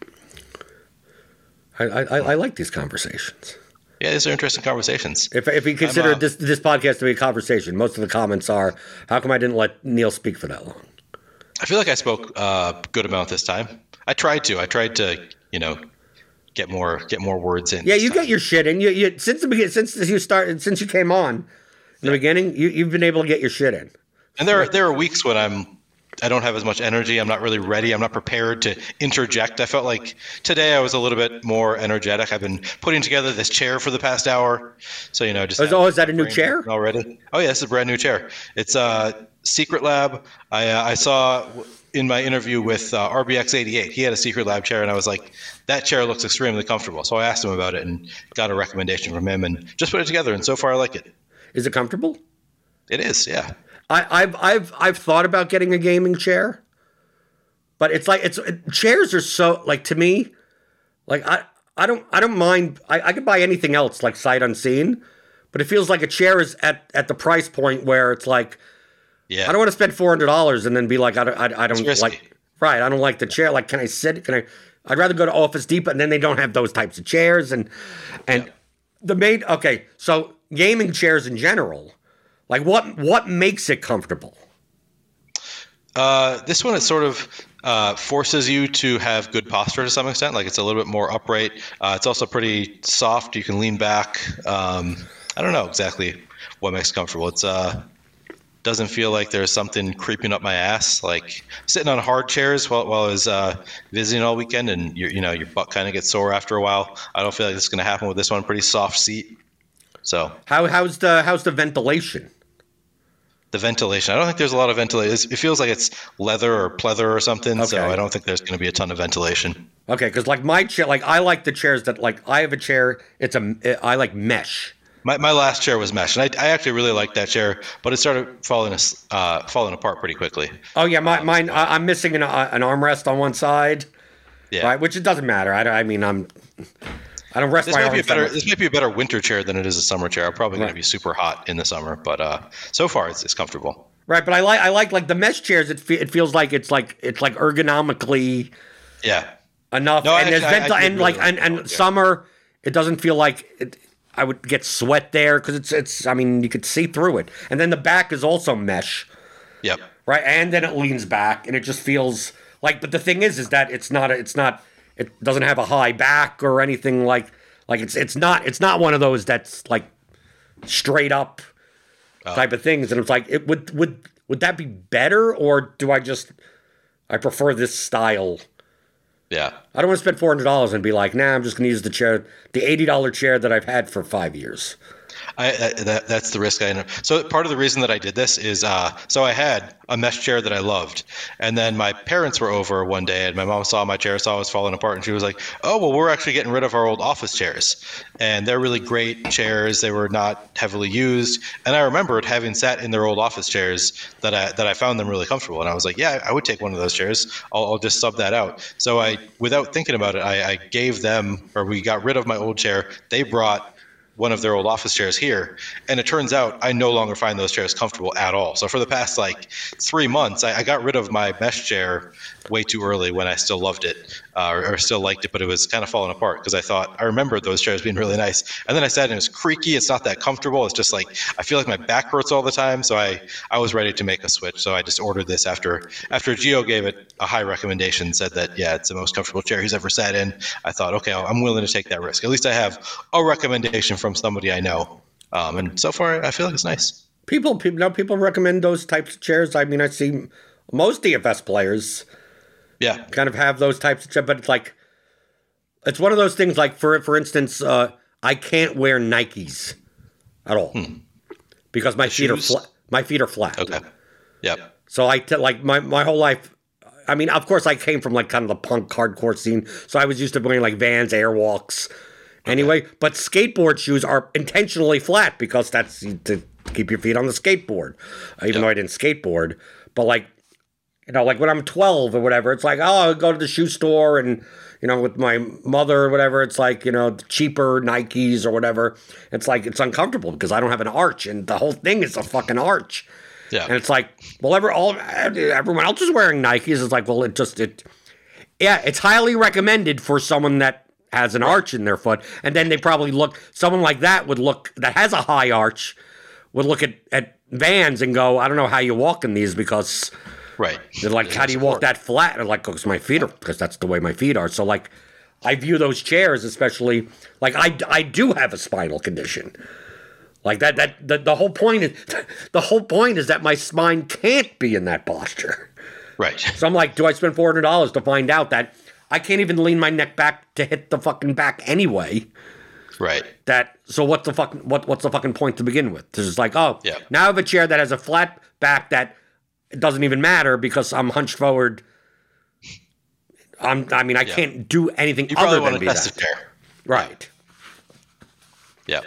I, I, I I like these conversations. Yeah, these are interesting conversations. If, if you consider uh, this this podcast to be a conversation, most of the comments are, "How come I didn't let Neil speak for that long?" I feel like I spoke uh, a good amount this time. I tried to. I tried to, you know, get more get more words in. Yeah, you time. get your shit in. You, you since the beginning, since you started, since you came on in the beginning, you, you've been able to get your shit in. And there are, there are weeks when I'm I don't have as much energy. I'm not really ready. I'm not prepared to interject. I felt like today I was a little bit more energetic. I've been putting together this chair for the past hour, so you know just. Oh, is- oh, is that a new chair? already? Oh yeah, this is a brand new chair. It's uh, Secretlab. I uh, I saw in my interview with uh, RBX88, he had a Secretlab chair, and I was like, that chair looks extremely comfortable. So I asked him about it and got a recommendation from him, and just put it together. And so far, I like it. Is it comfortable? It is, yeah. I, I've I've I've thought about getting a gaming chair, but it's like it's chairs are so like to me, like I I don't I don't mind I, I could buy anything else like sight unseen, but it feels like a chair is at at the price point where it's like Yeah. I don't want to spend four hundred dollars and then be like I don't I, I don't like right I don't like the chair like can I sit can I I'd rather go to Office Depot and then they don't have those types of chairs and and the main okay so gaming chairs in general like what what makes it comfortable Uh, this one it sort of uh, forces you to have good posture to some extent. Like it's a little bit more upright. Uh, it's also pretty soft. You can lean back. Um, I don't know exactly what makes it comfortable. It's uh, doesn't feel like there's something creeping up my ass. Like sitting on hard chairs while, while I was uh, visiting all weekend, and your you know your butt kind of gets sore after a while. I don't feel like this is going to happen with this one. Pretty soft seat. So How how's the how's the ventilation? the ventilation. I don't think there's a lot of ventilation. It feels like it's leather or pleather or something. Okay. So I don't think there's going to be a ton of ventilation. Okay, because like my chair, like I like the chairs that like I have a chair. It's a I like mesh. My, my last chair was mesh, and I, I actually really liked that chair, but it started falling uh, falling apart pretty quickly. Oh yeah, my, mine. I, I'm missing an uh, an armrest on one side, Yeah, right? Which it doesn't matter. I, I mean, I'm I don't rest this my might be a better much. this might be a better winter chair than it is a summer chair. I'm probably going to be super hot in the summer, but uh, so far it's, it's comfortable. Right, but I like I like like the mesh chairs. It fe- it feels like it's like it's like ergonomically Yeah, enough, No, and there's actually- I- I venti- and really like like and, and summer, it doesn't feel like it, I would get sweat there because it's it's. I mean, you could see through it, and then the back is also mesh. yep, right? And then it leans back, and it just feels like. But the thing is, is that it's not. A, it's not. It doesn't have a high back or anything like. Like it's it's not it's not one of those that's like straight up oh. type of things. And it's like it would would would that be better or do I just I prefer this style? Yeah. I don't want to spend four hundred dollars and be like, nah, I'm just gonna use the chair, the eighty dollar chair that I've had for five years. I, that, that's the risk I end up. So part of the reason that I did this is, uh, so I had a mesh chair that I loved, and then my parents were over one day, and my mom saw my chair, saw it was falling apart, and she was like, "Oh, well, we're actually getting rid of our old office chairs, and they're really great chairs. They were not heavily used, and I remembered having sat in their old office chairs that I that I found them really comfortable, and I was like, yeah, I would take one of those chairs. I'll, I'll just sub that out. So I, without thinking about it, I, I gave them, or we got rid of my old chair. They brought one of their old office chairs here. And it turns out I no longer find those chairs comfortable at all. So for the past like three months, I, I got rid of my mesh chair way too early when I still loved it uh, or, or, still liked it, but it was kind of falling apart because I thought I remembered those chairs being really nice. And then I sat and it was creaky. It's not that comfortable. It's just like I feel like my back hurts all the time. So I, I was ready to make a switch. So I just ordered this after after Geo gave it a high recommendation, said that yeah, it's the most comfortable chair he's ever sat in. I thought okay, I'm willing to take that risk. At least I have a recommendation from somebody I know. Um, and so far, I feel like it's nice. People, people, now people recommend those types of chairs. I mean, I see most DFS players yeah. Kind of have those types of, but it's like, it's one of those things like, for for instance, uh, I can't wear Nikes at all hmm. because my feet are flat. My feet are flat. Okay. Yep. So I t- like my, my whole life. I mean, of course, I came from like kind of the punk hardcore scene, so I was used to wearing like Vans, Airwalks. Anyway, okay. but skateboard shoes are intentionally flat because that's to keep your feet on the skateboard. Even yep. though I didn't skateboard, but like you know, like when I'm 12 or whatever, it's like, oh, I'll go to the shoe store and, you know, with my mother or whatever, it's like, you know, cheaper Nikes or whatever. It's like, it's uncomfortable because I don't have an arch and the whole thing is a fucking arch. Yeah. And it's like, well, every, all, everyone else is wearing Nikes. It's like, well, it just, it, yeah, it's highly recommended for someone that has an arch in their foot. And then they probably look, someone like that would look, that has a high arch, would look at, at Vans and go, I don't know how you walk in these because Right. They're like, how do you walk that flat? And like, because my feet are, because that's the way my feet are. So like, I view those chairs, especially like I, I do have a spinal condition. Like that, that the, the whole point is, the whole point is that my spine can't be in that posture. Right. So I'm like, do I spend four hundred dollars to find out that I can't even lean my neck back to hit the fucking back anyway? Right. That so what's the fucking what what's the fucking point to begin with? This is like, oh, yeah. now I have a chair that has a flat back that it doesn't even matter because I'm hunched forward. I'm, I mean, I yeah. can't do anything you other than be that. Chair. Right. Yeah.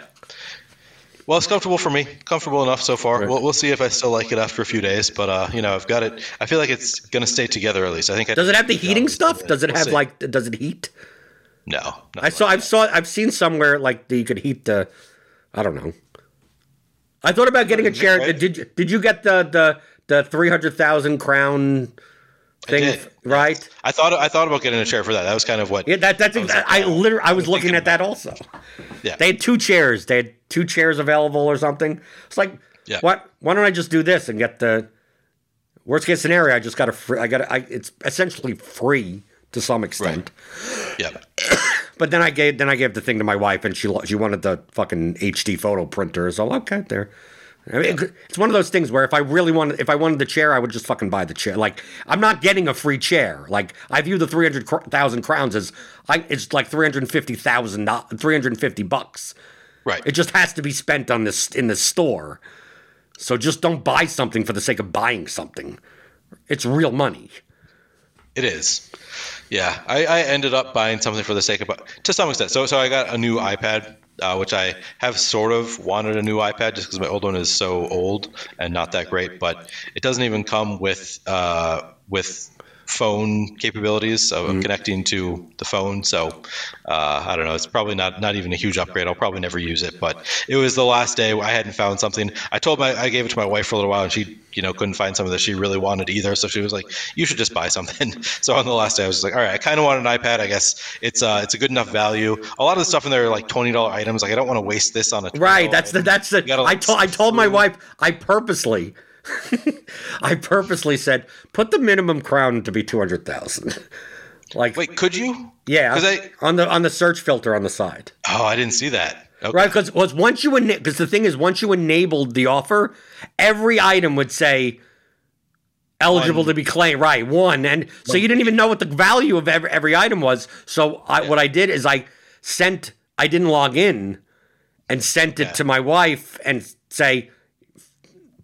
Well, it's comfortable for me. Comfortable enough so far. Right. We'll, we'll see if I still like it after a few days. But uh, you know, I've got it. I feel like it's gonna stay together at least. I think. I does it have the heating stuff? Does it we'll have see. like? Does it heat? No. I saw. I've saw. I've seen somewhere like you could heat the. I don't know. I thought about getting a chair. Did Did you get the the the three hundred thousand crown thing, right? I thought I thought about getting a chair for that. That was kind of what. Yeah, that, that's. I, like, I oh, literally I was, looking at that also. Yeah, they had two chairs. They had two chairs available or something. It's like, yeah. what? Why don't I just do this and get the worst case scenario? I just got a free. I got. I, it's essentially free to some extent. Right. Yeah. but then I gave then I gave the thing to my wife, and she she wanted the fucking HD photo printer. So I okay, there. I mean, it's one of those things where if I really wanted, if I wanted the chair, I would just fucking buy the chair. Like I'm not getting a free chair. Like I view the three hundred thousand crowns as, I it's like 350,000, 350 bucks. Right. It just has to be spent on this in the store. So just don't buy something for the sake of buying something. It's real money. It is. Yeah, I, I ended up buying something for the sake of to some extent. So so I got a new iPad uh, which I have sort of wanted a new iPad just because my old one is so old and not that great. But it doesn't even come with uh, with phone capabilities of mm-hmm. connecting to the phone. So uh, I don't know. It's probably not not even a huge upgrade. I'll probably never use it. But it was the last day I hadn't found something. I told my I gave it to my wife for a little while, and she you know couldn't find something that she really wanted either. So she was like, "You should just buy something." so on the last day, I was like, "All right, I kind of want an iPad. I guess it's uh it's a good enough value. A lot of the stuff in there are like twenty dollar items. Like I don't want to waste this on a right. That's the that's the. Gotta, like, I told I told my wife I purposely I purposely said put the minimum crown to be two hundred thousand. like, wait, could you? Yeah, because I, on the on the search filter on the side. Oh, I didn't see that. Okay. Right, because was once you because the thing is once you enabled the offer, every item would say eligible one. to be claimed. Right, one, and so you didn't even know what the value of every, every item was. So I, yeah. what I did is I sent. I didn't log in and sent it to my wife and say,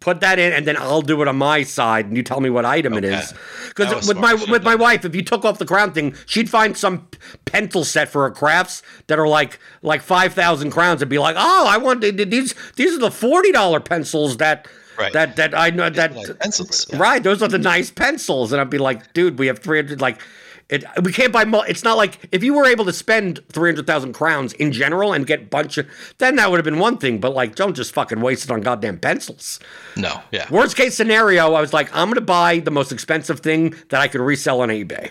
put that in, and then I'll do it on my side, and you tell me what item it Okay. is. That Because with my with my wife, if you took off the crown thing, she'd find some pencil set for her crafts that are like like five thousand crowns, and be like, oh, I want th- th- these. These are the forty dollar pencils that Right. that that I know that Like pencils. yeah. Right, those are the nice pencils, and I'd be like, dude, we have three hundred. Like, it we can't buy. Mul- it's not like if you were able to spend three hundred thousand crowns in general and get bunch of, then that would have been one thing. But like, don't just fucking waste it on goddamn pencils. No, yeah. Worst case scenario, I was like, I'm gonna buy the most expensive thing that I could resell on eBay.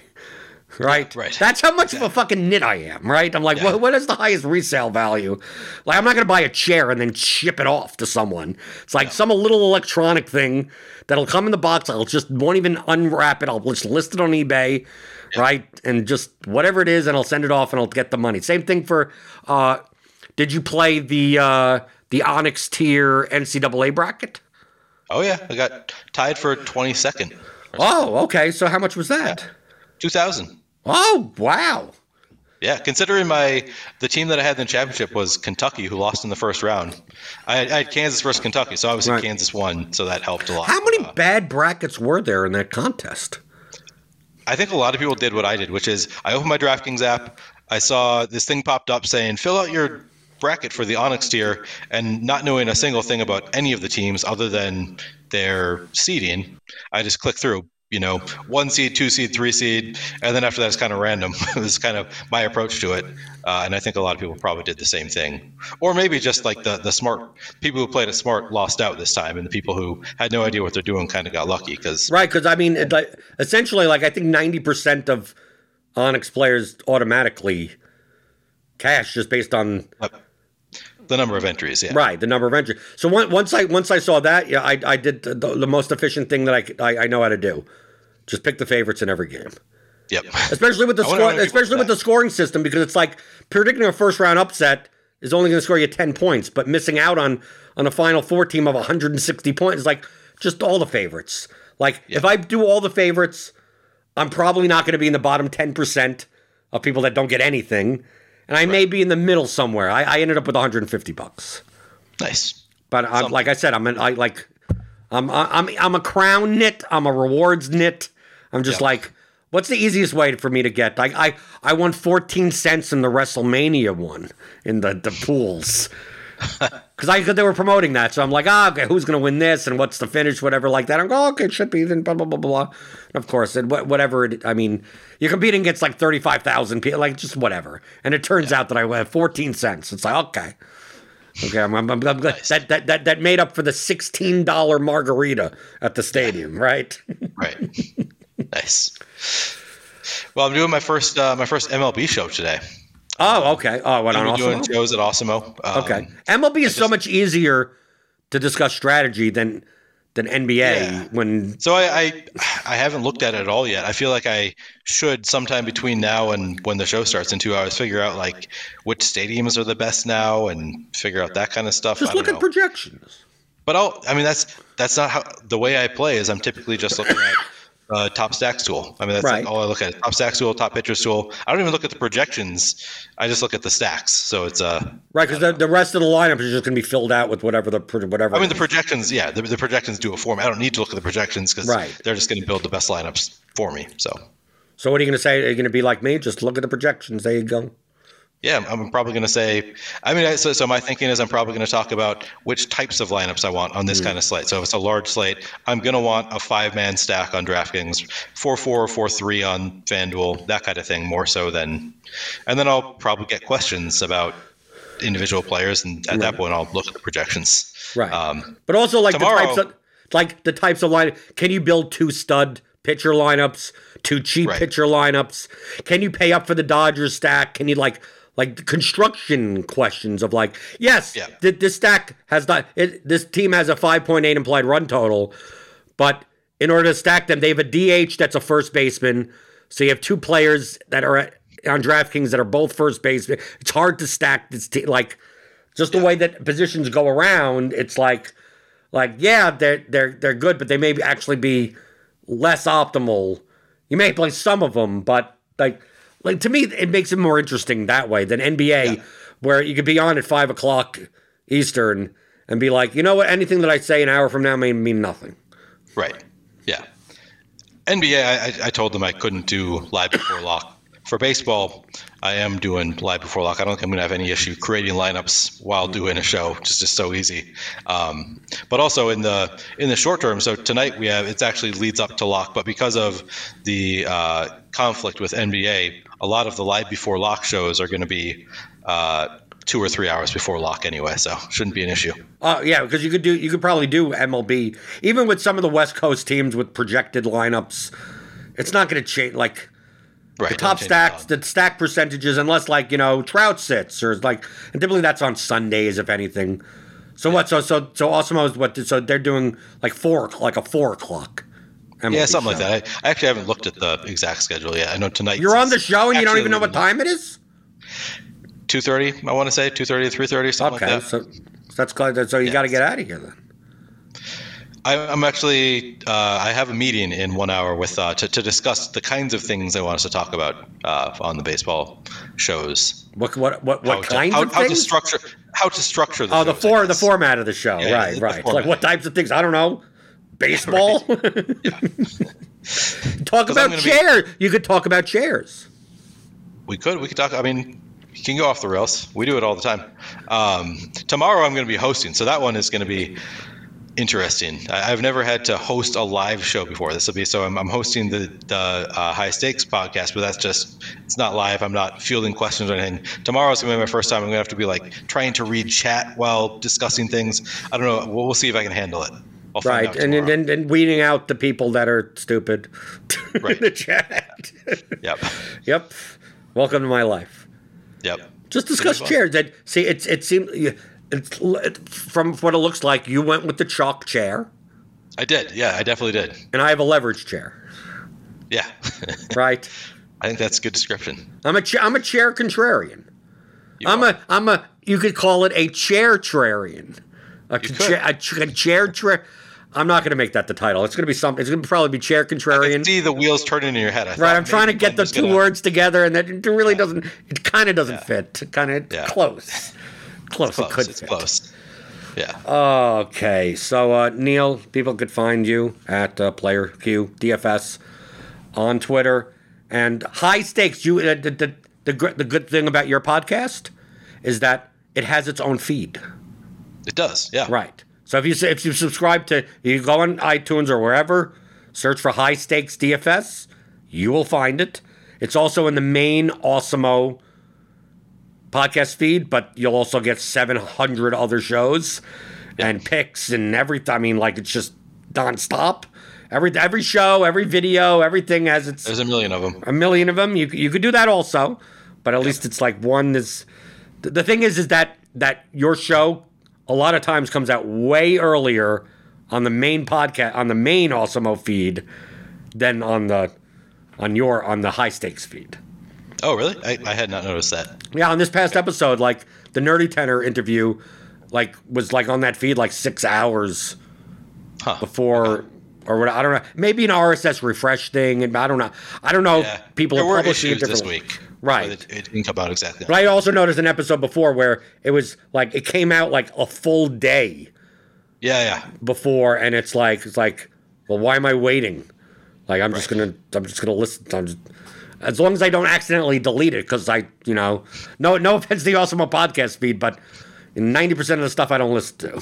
Right, right. That's how much of a fucking nit I am, right? I'm like, Yeah. what, what is the highest resale value? Like, I'm not gonna buy a chair and then ship it off to someone. It's like some little electronic thing that'll come in the box. I'll just won't even unwrap it. I'll just list it on eBay, right? And just whatever it is, and I'll send it off, and I'll get the money. Same thing for. uh Did you play the uh the Onyx tier NCAA bracket? Oh yeah, I got tied for 22nd. Oh, okay. So how much was that? 2000. Oh, wow. Yeah, considering my the team that I had in the championship was Kentucky, who lost in the first round. I had, I had Kansas versus Kentucky, so obviously Right. Kansas won, so that helped a lot. How many Uh, bad brackets were there in that contest? I think a lot of people did what I did, which is I opened my DraftKings app, I saw this thing popped up saying fill out your bracket for the Onyx tier, and not knowing a single thing about any of the teams other than their seeding, I just clicked through. You know, one seed, two seed, three seed, and then after that, it's kind of random. it was kind of my approach to it, uh, and I think a lot of people probably did the same thing, or maybe just like the the smart people who played it smart lost out this time, and the people who had no idea what they're doing kind of got lucky because Right, because I mean, it, like, essentially, like I think ninety percent of Onyx players automatically cash just based on the number of entries. Yeah, right the number of entries. So one, once I once I saw that, yeah, I, I did the, the most efficient thing that I, I I know how to do. Just pick the favorites in every game, Yep. especially with the I wonder how score, especially with that. the scoring system, because it's like predicting a first round upset is only going to score you ten points, but missing out on on a final four team of 160 points is like just all the favorites. Like if I do all the favorites, I'm probably not going to be in the bottom 10% of people that don't get anything. And I may be in the middle somewhere. I, I ended up with 150 bucks. Nice. But I'm, like I said, I'm an, I like I'm I'm I'm a crown nit. I'm a rewards nit. I'm just Yeah. like, what's the easiest way for me to get? Like I I won 14 cents in the WrestleMania one in the the pools. Because I, they were promoting that, so I'm like, ah, okay, who's gonna win this, and what's the finish, whatever, like that. I'm going, okay, it should be then, blah blah blah blah. And of course, it, wha- whatever. It, I mean, you're competing against like thirty five thousand people, like just whatever. And it turns out that I won 14 cents. It's like, okay, okay, I'm, I'm, I'm, I'm glad that, that that that made up for the sixteen dollar margarita at the stadium, right? Right. nice. Well, I'm doing my first uh, my first MLB show today. Oh, okay. Oh, what on I'm doing Awesemo? shows at Awesemo. Um, Okay, MLB is so much easier to discuss strategy than than NBA Yeah. when So I, I I haven't looked at it at all yet. I feel like I should sometime between now and when the show starts in two hours figure out like which stadiums are the best now and figure out that kind of stuff. just look at projections. But I'll, I mean that's that's not how the way I play is. I'm typically just looking at uh, top stacks tool. I mean that's Right. all I look at. Top stacks tool, top pitchers tool. I don't even look at the projections. I just look at the stacks. So it's uh Right, because the, the rest of the lineup is just going to be filled out with whatever the whatever. I mean, the projections, yeah, the, the projections do it for me. I don't need to look at the projections because Right. they're just going to build the best lineups for me. So, so what are you going to say? Are you going to be like me? Just look at the projections. There you go. Yeah, I'm, probably going to say, I mean, so, so my thinking is I'm probably going to talk about which types of lineups I want on this kind of slate. So if it's a large slate, I'm going to want a five man stack on DraftKings, 4 4 or 4 3 on FanDuel, that kind of thing, more so than. And then I'll probably get questions about individual players. And at that point, I'll look at the projections. Right. Um, But also like Tomorrow- the types of like the types of line. Can you build two stud pitcher lineups, two cheap Right. pitcher lineups? Can you pay up for the Dodgers stack? Can you like like the construction questions of like yes, Yeah. th- this stack has not. It, this team has a five point eight implied run total, but in order to stack them, they have a DH that's a first baseman. So you have two players that are at, on DraftKings that are both first baseman. It's hard to stack this team like just the way that positions go around. It's like like yeah, they're they're they're good, but they may actually be less optimal. You may play some of them, but like like to me, it makes it more interesting that way than NBA, where you could be on at five o'clock Eastern and be like, you know what? Anything that I say an hour from now may mean nothing. Right. Yeah. NBA, I, I told them I couldn't do live before lock. For baseball, I am doing live before lock. I don't think I'm going to have any issue creating lineups while doing a show. It's just so easy. Um, but also in the in the short term, so tonight we have it's actually leads up to lock, but because of the uh, conflict with NBA, a lot of the live before lock shows are going to be. Uh, two or three hours before lock anyway, so shouldn't be an issue. Uh, yeah, because you could do you could probably do MLB even with some of the West Coast teams with projected lineups. It's not going to change. Like Right. the top stacks, the stack percentages, unless like you know Trout sits or like, and typically that's on Sundays if anything. So what? So so so Awesemo's what? So they're doing like four like a four o'clock. MLB Yeah, something like that. I, I actually haven't looked at the exact schedule yet. I know tonight. You're on the show and you don't even know what time it is. Two thirty, I want to say two thirty to three thirty, something Okay, like that. so, so that's cl- so you Yeah. got to get out of here then. I, I'm actually. Uh, I have a meeting in one hour with uh, to, to discuss the kinds of things I want us to talk about uh, on the baseball shows. What what what How what to, kinds how, of how to structure how to structure the oh, the shows, I for the format of the show. Yeah, right, the right. Like what types of things? I don't know. Baseball. talk about gonna be- chairs. You could talk about chairs. We could. We could talk. I mean, you can go off the rails. We do it all the time. Um, tomorrow, I'm going to be hosting, so that one is going to be interesting. I, I've never had to host a live show before. This will be so. I'm, I'm hosting the the uh, high stakes podcast, but that's just it's not live. I'm not fielding questions or anything. Tomorrow's going to be my first time. I'm going to have to be like trying to read chat while discussing things. I don't know. We'll, we'll see if I can handle it. I'll Right, and, and and weeding out the people that are stupid right. in the chat. Yep. yep. Welcome to my life. Yep. Just discuss chairs. That see, it's it seems it's it, from what it looks like. You went with the chalk chair, I did. Yeah, I definitely did. and I have a leverage chair. Yeah. Right. I think that's a good description. I'm a I'm a chair contrarian. You I'm are. a I'm a you could call it a chair trarian. A, cha- a, a chair tra- I'm not going to make that the title. It's going to be something. It's going to probably be chair contrarian. see the wheels turning in your head. I Right. I'm trying to get the two gonna- words together, and that it really doesn't. It kind of doesn't fit. Kind of Yeah. close. Close. Close. It could it's fit. close. Yeah. Okay, so uh, Neil, people could find you at uh, Player Q DFS on Twitter, and high stakes. You uh, the, the the the good thing about your podcast is that it has its own feed, it does. Yeah. right? So if you if you subscribe to you go on iTunes or wherever, search for high stakes DFS, you will find it. It's also in the main Awesemo podcast feed, but you'll also get 700 other shows and picks and everything. I mean, like it's just nonstop. Every every show, every video, everything has its There's a million of them. a million of them. You you could do that also, but at least it's like one is. The thing is, is that that your show a lot of times comes out way earlier on the main podcast on the main Awesemo feed than on the on your on the high stakes feed. Oh, really? I, I had not noticed that. Yeah, on this past episode, like the Nerdy Tenor interview, like was like on that feed like six hours Huh. before. Or what? I don't know. Maybe an RSS refresh thing, and I don't know. I don't know. Yeah. People there are were publishing it issues this week. Right. It, it didn't come out exactly. But I also noticed an episode before where it was like it came out like a full day Yeah, yeah. before, and it's like it's like, well, why am I waiting? Like I'm just gonna I'm just gonna listen. Just, as long as I don't accidentally delete it, because I you know no no offense to the Awesome podcast feed, but ninety percent of the stuff I don't listen to.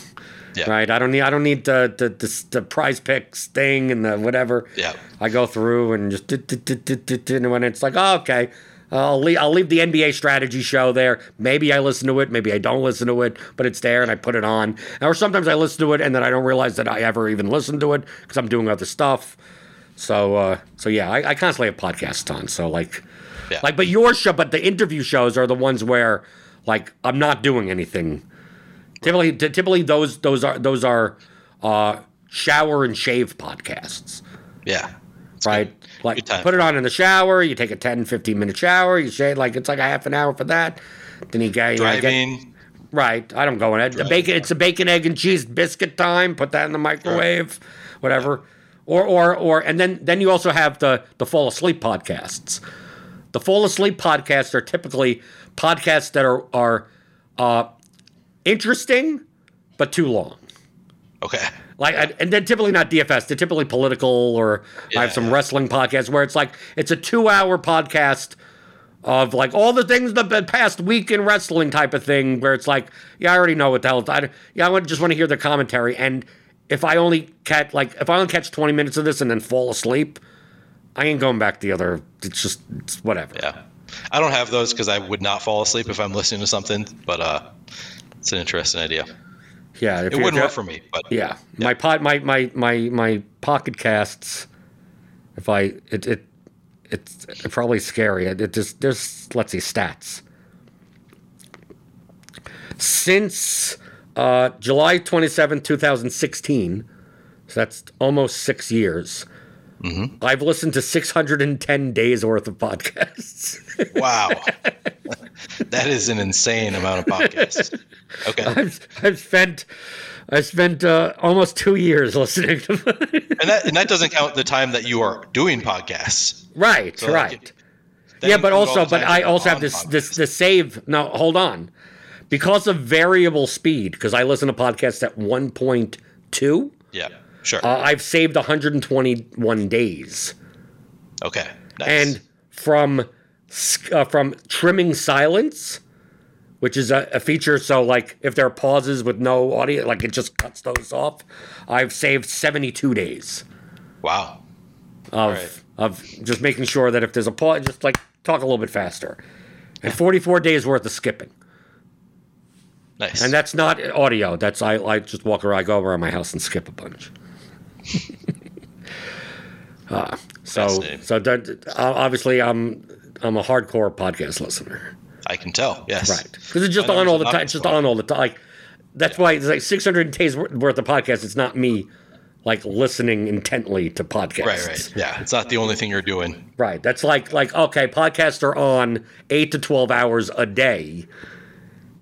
Yeah. Right, I don't need I don't need the the, the, the prize picks thing and the whatever. Yeah. I go through and just and when it's like, oh, okay, I'll leave, I'll leave the NBA strategy show there. Maybe I listen to it, maybe I don't listen to it, but it's there and I put it on. Or sometimes I listen to it and then I don't realize that I ever even listened to it because I'm doing other stuff. So, uh, so yeah, I, I constantly have podcasts on. So like, Yeah. like, but your show, but the interview shows are the ones where like I'm not doing anything. Typically, typically those those are those are uh, shower and shave podcasts Yeah. Right? good. Like Good put it on in the shower, you take a 10, 15 minute shower, you shave like it's like a half an hour for that. Then you get, you know, get Driving. right. I don't go in it. The bacon it's a bacon, egg, and cheese biscuit time. Put that in the microwave, whatever. Or or or and then then you also have the the fall asleep podcasts. The fall asleep podcasts are typically podcasts that are are uh, interesting, but too long. Okay. Like, I- and they're typically not DFS. They're typically political, or I have some yeah. wrestling podcasts where it's like it's a two-hour podcast of like all the things that the past week in wrestling type of thing. Where it's like, yeah, I already know what the hell. I, yeah, I just want to hear the commentary. And if I only catch like if I only catch twenty minutes of this and then fall asleep, I ain't going back the other. It's just it's whatever. Yeah. I don't have those because I would not fall asleep if I'm listening to something, but uh, it's an interesting idea. Yeah, It wouldn't work for me, but Yeah, my pot, my my my my pocket casts. If I it it it's probably scary. It, it just there's let's see stats. Since uh, July 27, 2016, so that's almost six years. I've listened to 610 days worth of podcasts. wow. that is an insane amount of podcasts. Okay. I've, I've spent I spent uh, almost two years listening to. And that, and that doesn't count the time that you are doing podcasts. right, So, right. That yeah, but also, but I also have this podcasts. this the save. No, hold on, because of variable speed. Because I listen to podcasts at one point two. Yeah, sure. Uh, I've saved 121 days, okay. Nice. and from uh, from trimming silence, which is a, a feature. So, like, if there are pauses with no audio, like it just cuts those off. I've saved 72 days wow. of Right. of just making sure that if there's a pause, just like talk a little bit faster. And 44 days worth of skipping. Nice. And that's not audio. That's I, I just walk around, I go around my house and skip a bunch. Uh, so so obviously I'm I'm a hardcore podcast listener, I can tell. Yes. right? Because it's just on all the time. It's just on all the time. Like that's why it's like 600 days worth of podcasts. It's not me like listening intently to podcasts. Right. Right. Yeah. It's not the only thing you're doing. Right. That's like like okay, podcasts are on eight to twelve hours a day,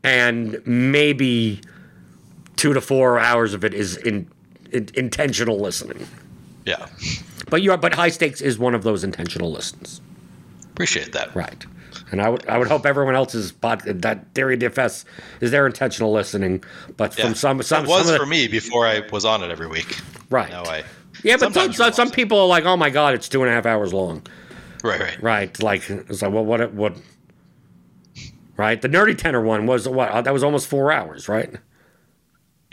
and maybe two to four hours of it is in, in intentional listening. Yeah. But you are but high stakes is one of those intentional listens. Appreciate that. Right. And I would I would hope everyone else's pod that Theory DFS is their intentional listening. But Yeah. from some some it was some of the, for me before I was on it every week. right. Now I. yeah, but some, some, some people are like, oh my god, it's two and a half hours long. Right. Right. Right. Like it's like well, what what? Right. The nerdy tenor one was what? That was almost four hours, right?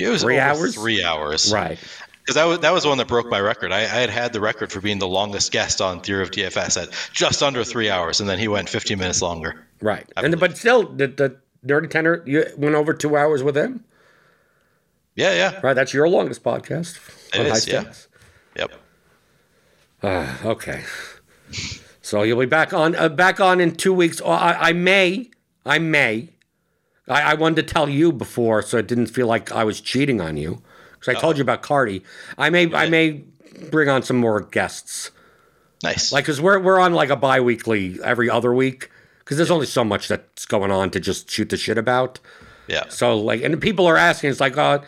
It was Three hours? Three hours. Right. Because that was that was one that broke my record. I, I had had the record for being the longest guest on Theory of DFS at just under three hours, and then he went 15 minutes longer. Right. And but still, the, the nerdy tenor you went over two hours with him. Yeah. Yeah. Right. That's your longest podcast. It on yeah. Yep. Okay. So you'll be back on uh, back on in two weeks. Or I, I may, I may. I, I wanted to tell you before, so it didn't feel like I was cheating on you, because I told you about Cardi. I may, I may bring on some more guests, Nice. like because we're we're on like a bi-weekly every other week, because there's only so much that's going on to just shoot the shit about. yeah. So like, and people are asking, it's like, uh,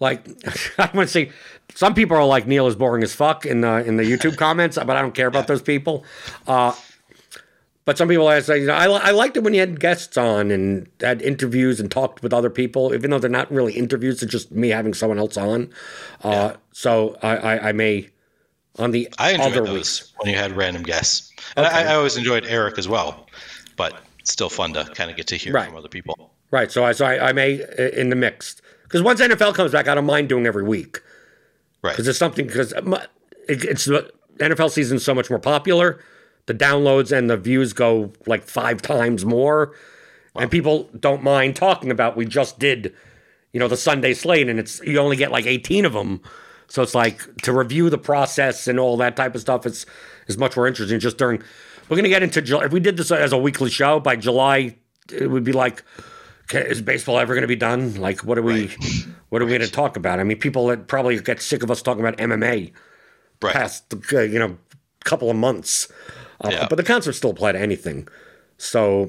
like I want to say, some people are like Neil is boring as fuck in the in the YouTube comments, but I don't care about those people. Uh, but some people ask, you know, I, I liked it when you had guests on and had interviews and talked with other people, even though they're not really interviews, it's just me having someone else on. Uh, So I, I, I may on the I enjoyed other those weeks. when you had random guests, and Okay. I, I always enjoyed Eric as well. But it's still fun to kind of get to hear Right. from other people. Right. So I so I, I may uh, in the mix because once NFL comes back, I don't mind doing every week. Right. because it's something because it, it's the NFL season so much more popular. The downloads and the views go like five times more, and people don't mind talking about. We just did, you know, the Sunday slate, and it's you only get like 18 of them, so it's like to review the process and all that type of stuff. It's is much more interesting. Just during, we're gonna get into July. If we did this as a weekly show by July, it would be like is baseball ever going to be done? Like, what are we, what are we going to talk about? I mean, people that probably get sick of us talking about MMA Right. past, uh, you know, couple of months. Uh, Yeah. But the concerts still apply to anything, so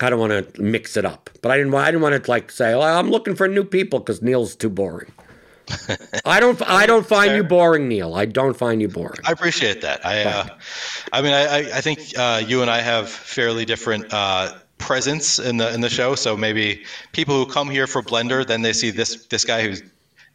I don't want to mix it up. But I didn't, want, I didn't want to like say, well, I'm looking for new people because Neil's too boring. I don't, I don't find you boring, Neil. I don't find you boring. I appreciate that. I, uh, I mean, I, I- I think uh, you and I have fairly different uh, presence in the in the show. So maybe people who come here for Blender, then they see this this guy who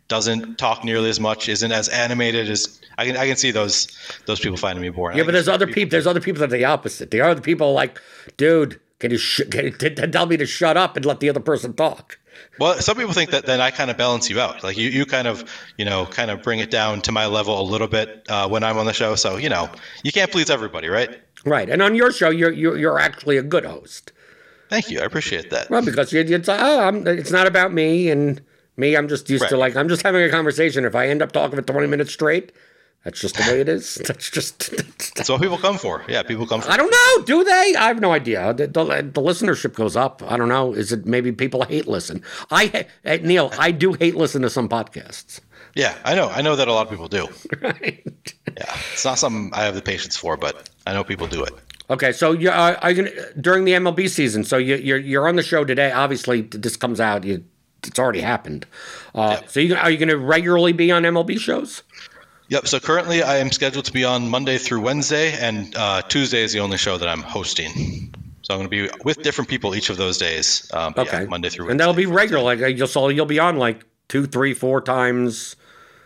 doesn't talk nearly as much, isn't as animated as I can. I can see those those people finding me boring. Yeah, but there's other people. There's other people that are the opposite. There are other people like, dude, can you, sh- can you t- tell me to shut up and let the other person talk? Well, some people think that then I kind of balance you out. Like you, you kind of, you know, kind of bring it down to my level a little bit uh, when I'm on the show. So you know, you can't please everybody, right? Right. And on your show, you're you're, you're actually a good host. Thank you. I appreciate that. Well, because you, it's oh, I'm, it's not about me and me. I'm just used to like I'm just having a conversation. If I end up talking for 20 minutes straight, that's just the way it is. That's just. That's what people come for. Yeah, people come for. I don't know. Do they? I have no idea. The, the, the listenership goes up. I don't know. Is it maybe people hate listen? I eh, Neil, I do hate listen to some podcasts. Yeah, I know. I know that a lot of people do. Right. Yeah, it's not something I have the patience for, but I know people do it. Okay, so you are, are you gonna during the MLB season? So you, you're you're on the show today. Obviously, this comes out. You, it's already happened. Uh, So you are you going to regularly be on MLB shows? Yep. So currently, I am scheduled to be on Monday through Wednesday, and uh, Tuesday is the only show that I'm hosting. So I'm going to be with different people each of those days. Um, Okay, yeah, Monday through Wednesday. and that'll be regular. Like uh, you'll so you'll be on like two, three, four times.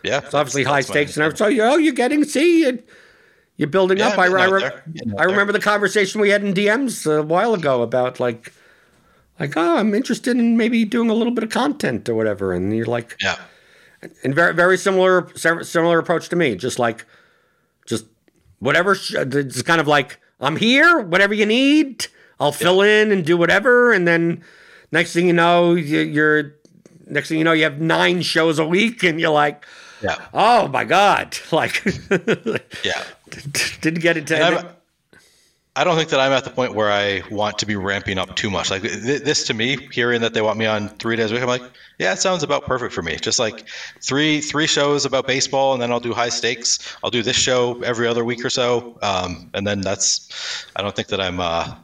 yeah. It's obviously high stakes and everything. So you oh, you're getting see you, you're building Yeah, up. I, I, re- there. Getting out I remember the conversation we had in DMs a while ago about like like oh I'm interested in maybe doing a little bit of content or whatever, and you're like Yeah. And very very similar similar approach to me just like just whatever it's kind of like i'm here whatever you need i'll fill in and do whatever and then next thing you know you- you're next thing you know you have nine shows a week and you're like Yeah. oh my god like Yeah. didn't get And I'm, I don't think that I'm at the point where I want to be ramping up too much. Like th- this to me, hearing that they want me on three days a week, I'm like, yeah, it sounds about perfect for me. Just like three three shows about baseball, and then I'll do high stakes. I'll do this show every other week or so, um, and then that's. I don't think that I'm uh,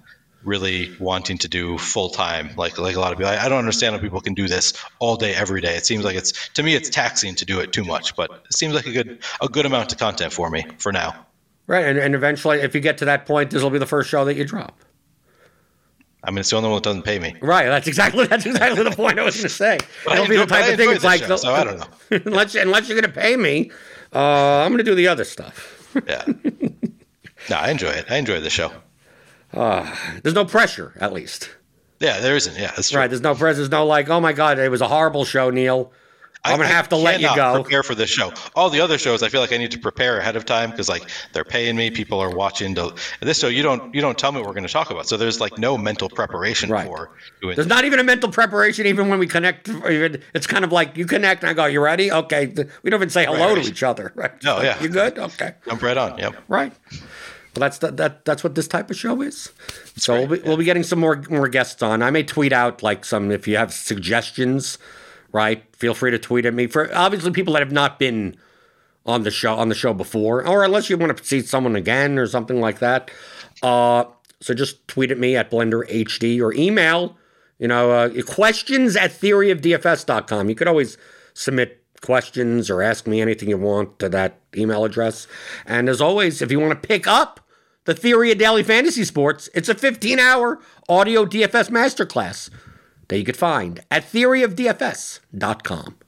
really wanting to do full time like like a lot of people. I, I don't understand how people can do this all day every day. It seems like it's to me it's taxing to do it too much, but it seems like a good a good amount of content for me for now. right and, and eventually if you get to that point this will be the first show that you drop I mean, it's the only one that doesn't pay me. Right, that's exactly that's exactly the point I was going to say. But I It'll be the enjoy- but I type of thing. It's like, show, so I don't know. unless unless you're going to pay me, uh, I'm going to do the other stuff. Yeah. no, I enjoy it. I enjoy the show. There's no pressure, at least. Yeah, there isn't. Yeah, that's true. Right, there's no pressure. There's no like, oh my god, it was a horrible show, Neil. I'm going to I- have to I let you go. Prepare for this show. All the other shows, I feel like I need to prepare ahead of time because like they're paying me, people are watching. To, this show, you don't you don't tell me what we're going to talk about, so there's like no mental preparation Right. for doing. There's not even a mental preparation, even when we connect. Even it's kind of like you connect, and I go, "You ready? Okay." We don't even say hello Right. to each other. Right? No, Like, yeah. You good? Okay. I'm right on. Yep. Right. Well, that's the, that. That's what this type of show is. so great, we'll be, we'll be getting some more more guests on. I may tweet out like some if you have suggestions. Right. Feel free to tweet at me for obviously people that have not been on the show on the show before, or unless you want to see someone again or something like that. Uh, so just tweet at me at Blender HD or email. You know, uh, questions at theoryofdfs.com. You could always submit questions or ask me anything you want to that email address. And as always, if you want to pick up the Theory of Daily Fantasy Sports, it's a 15 hour audio DFS masterclass that you could find at theoryofdfs.com.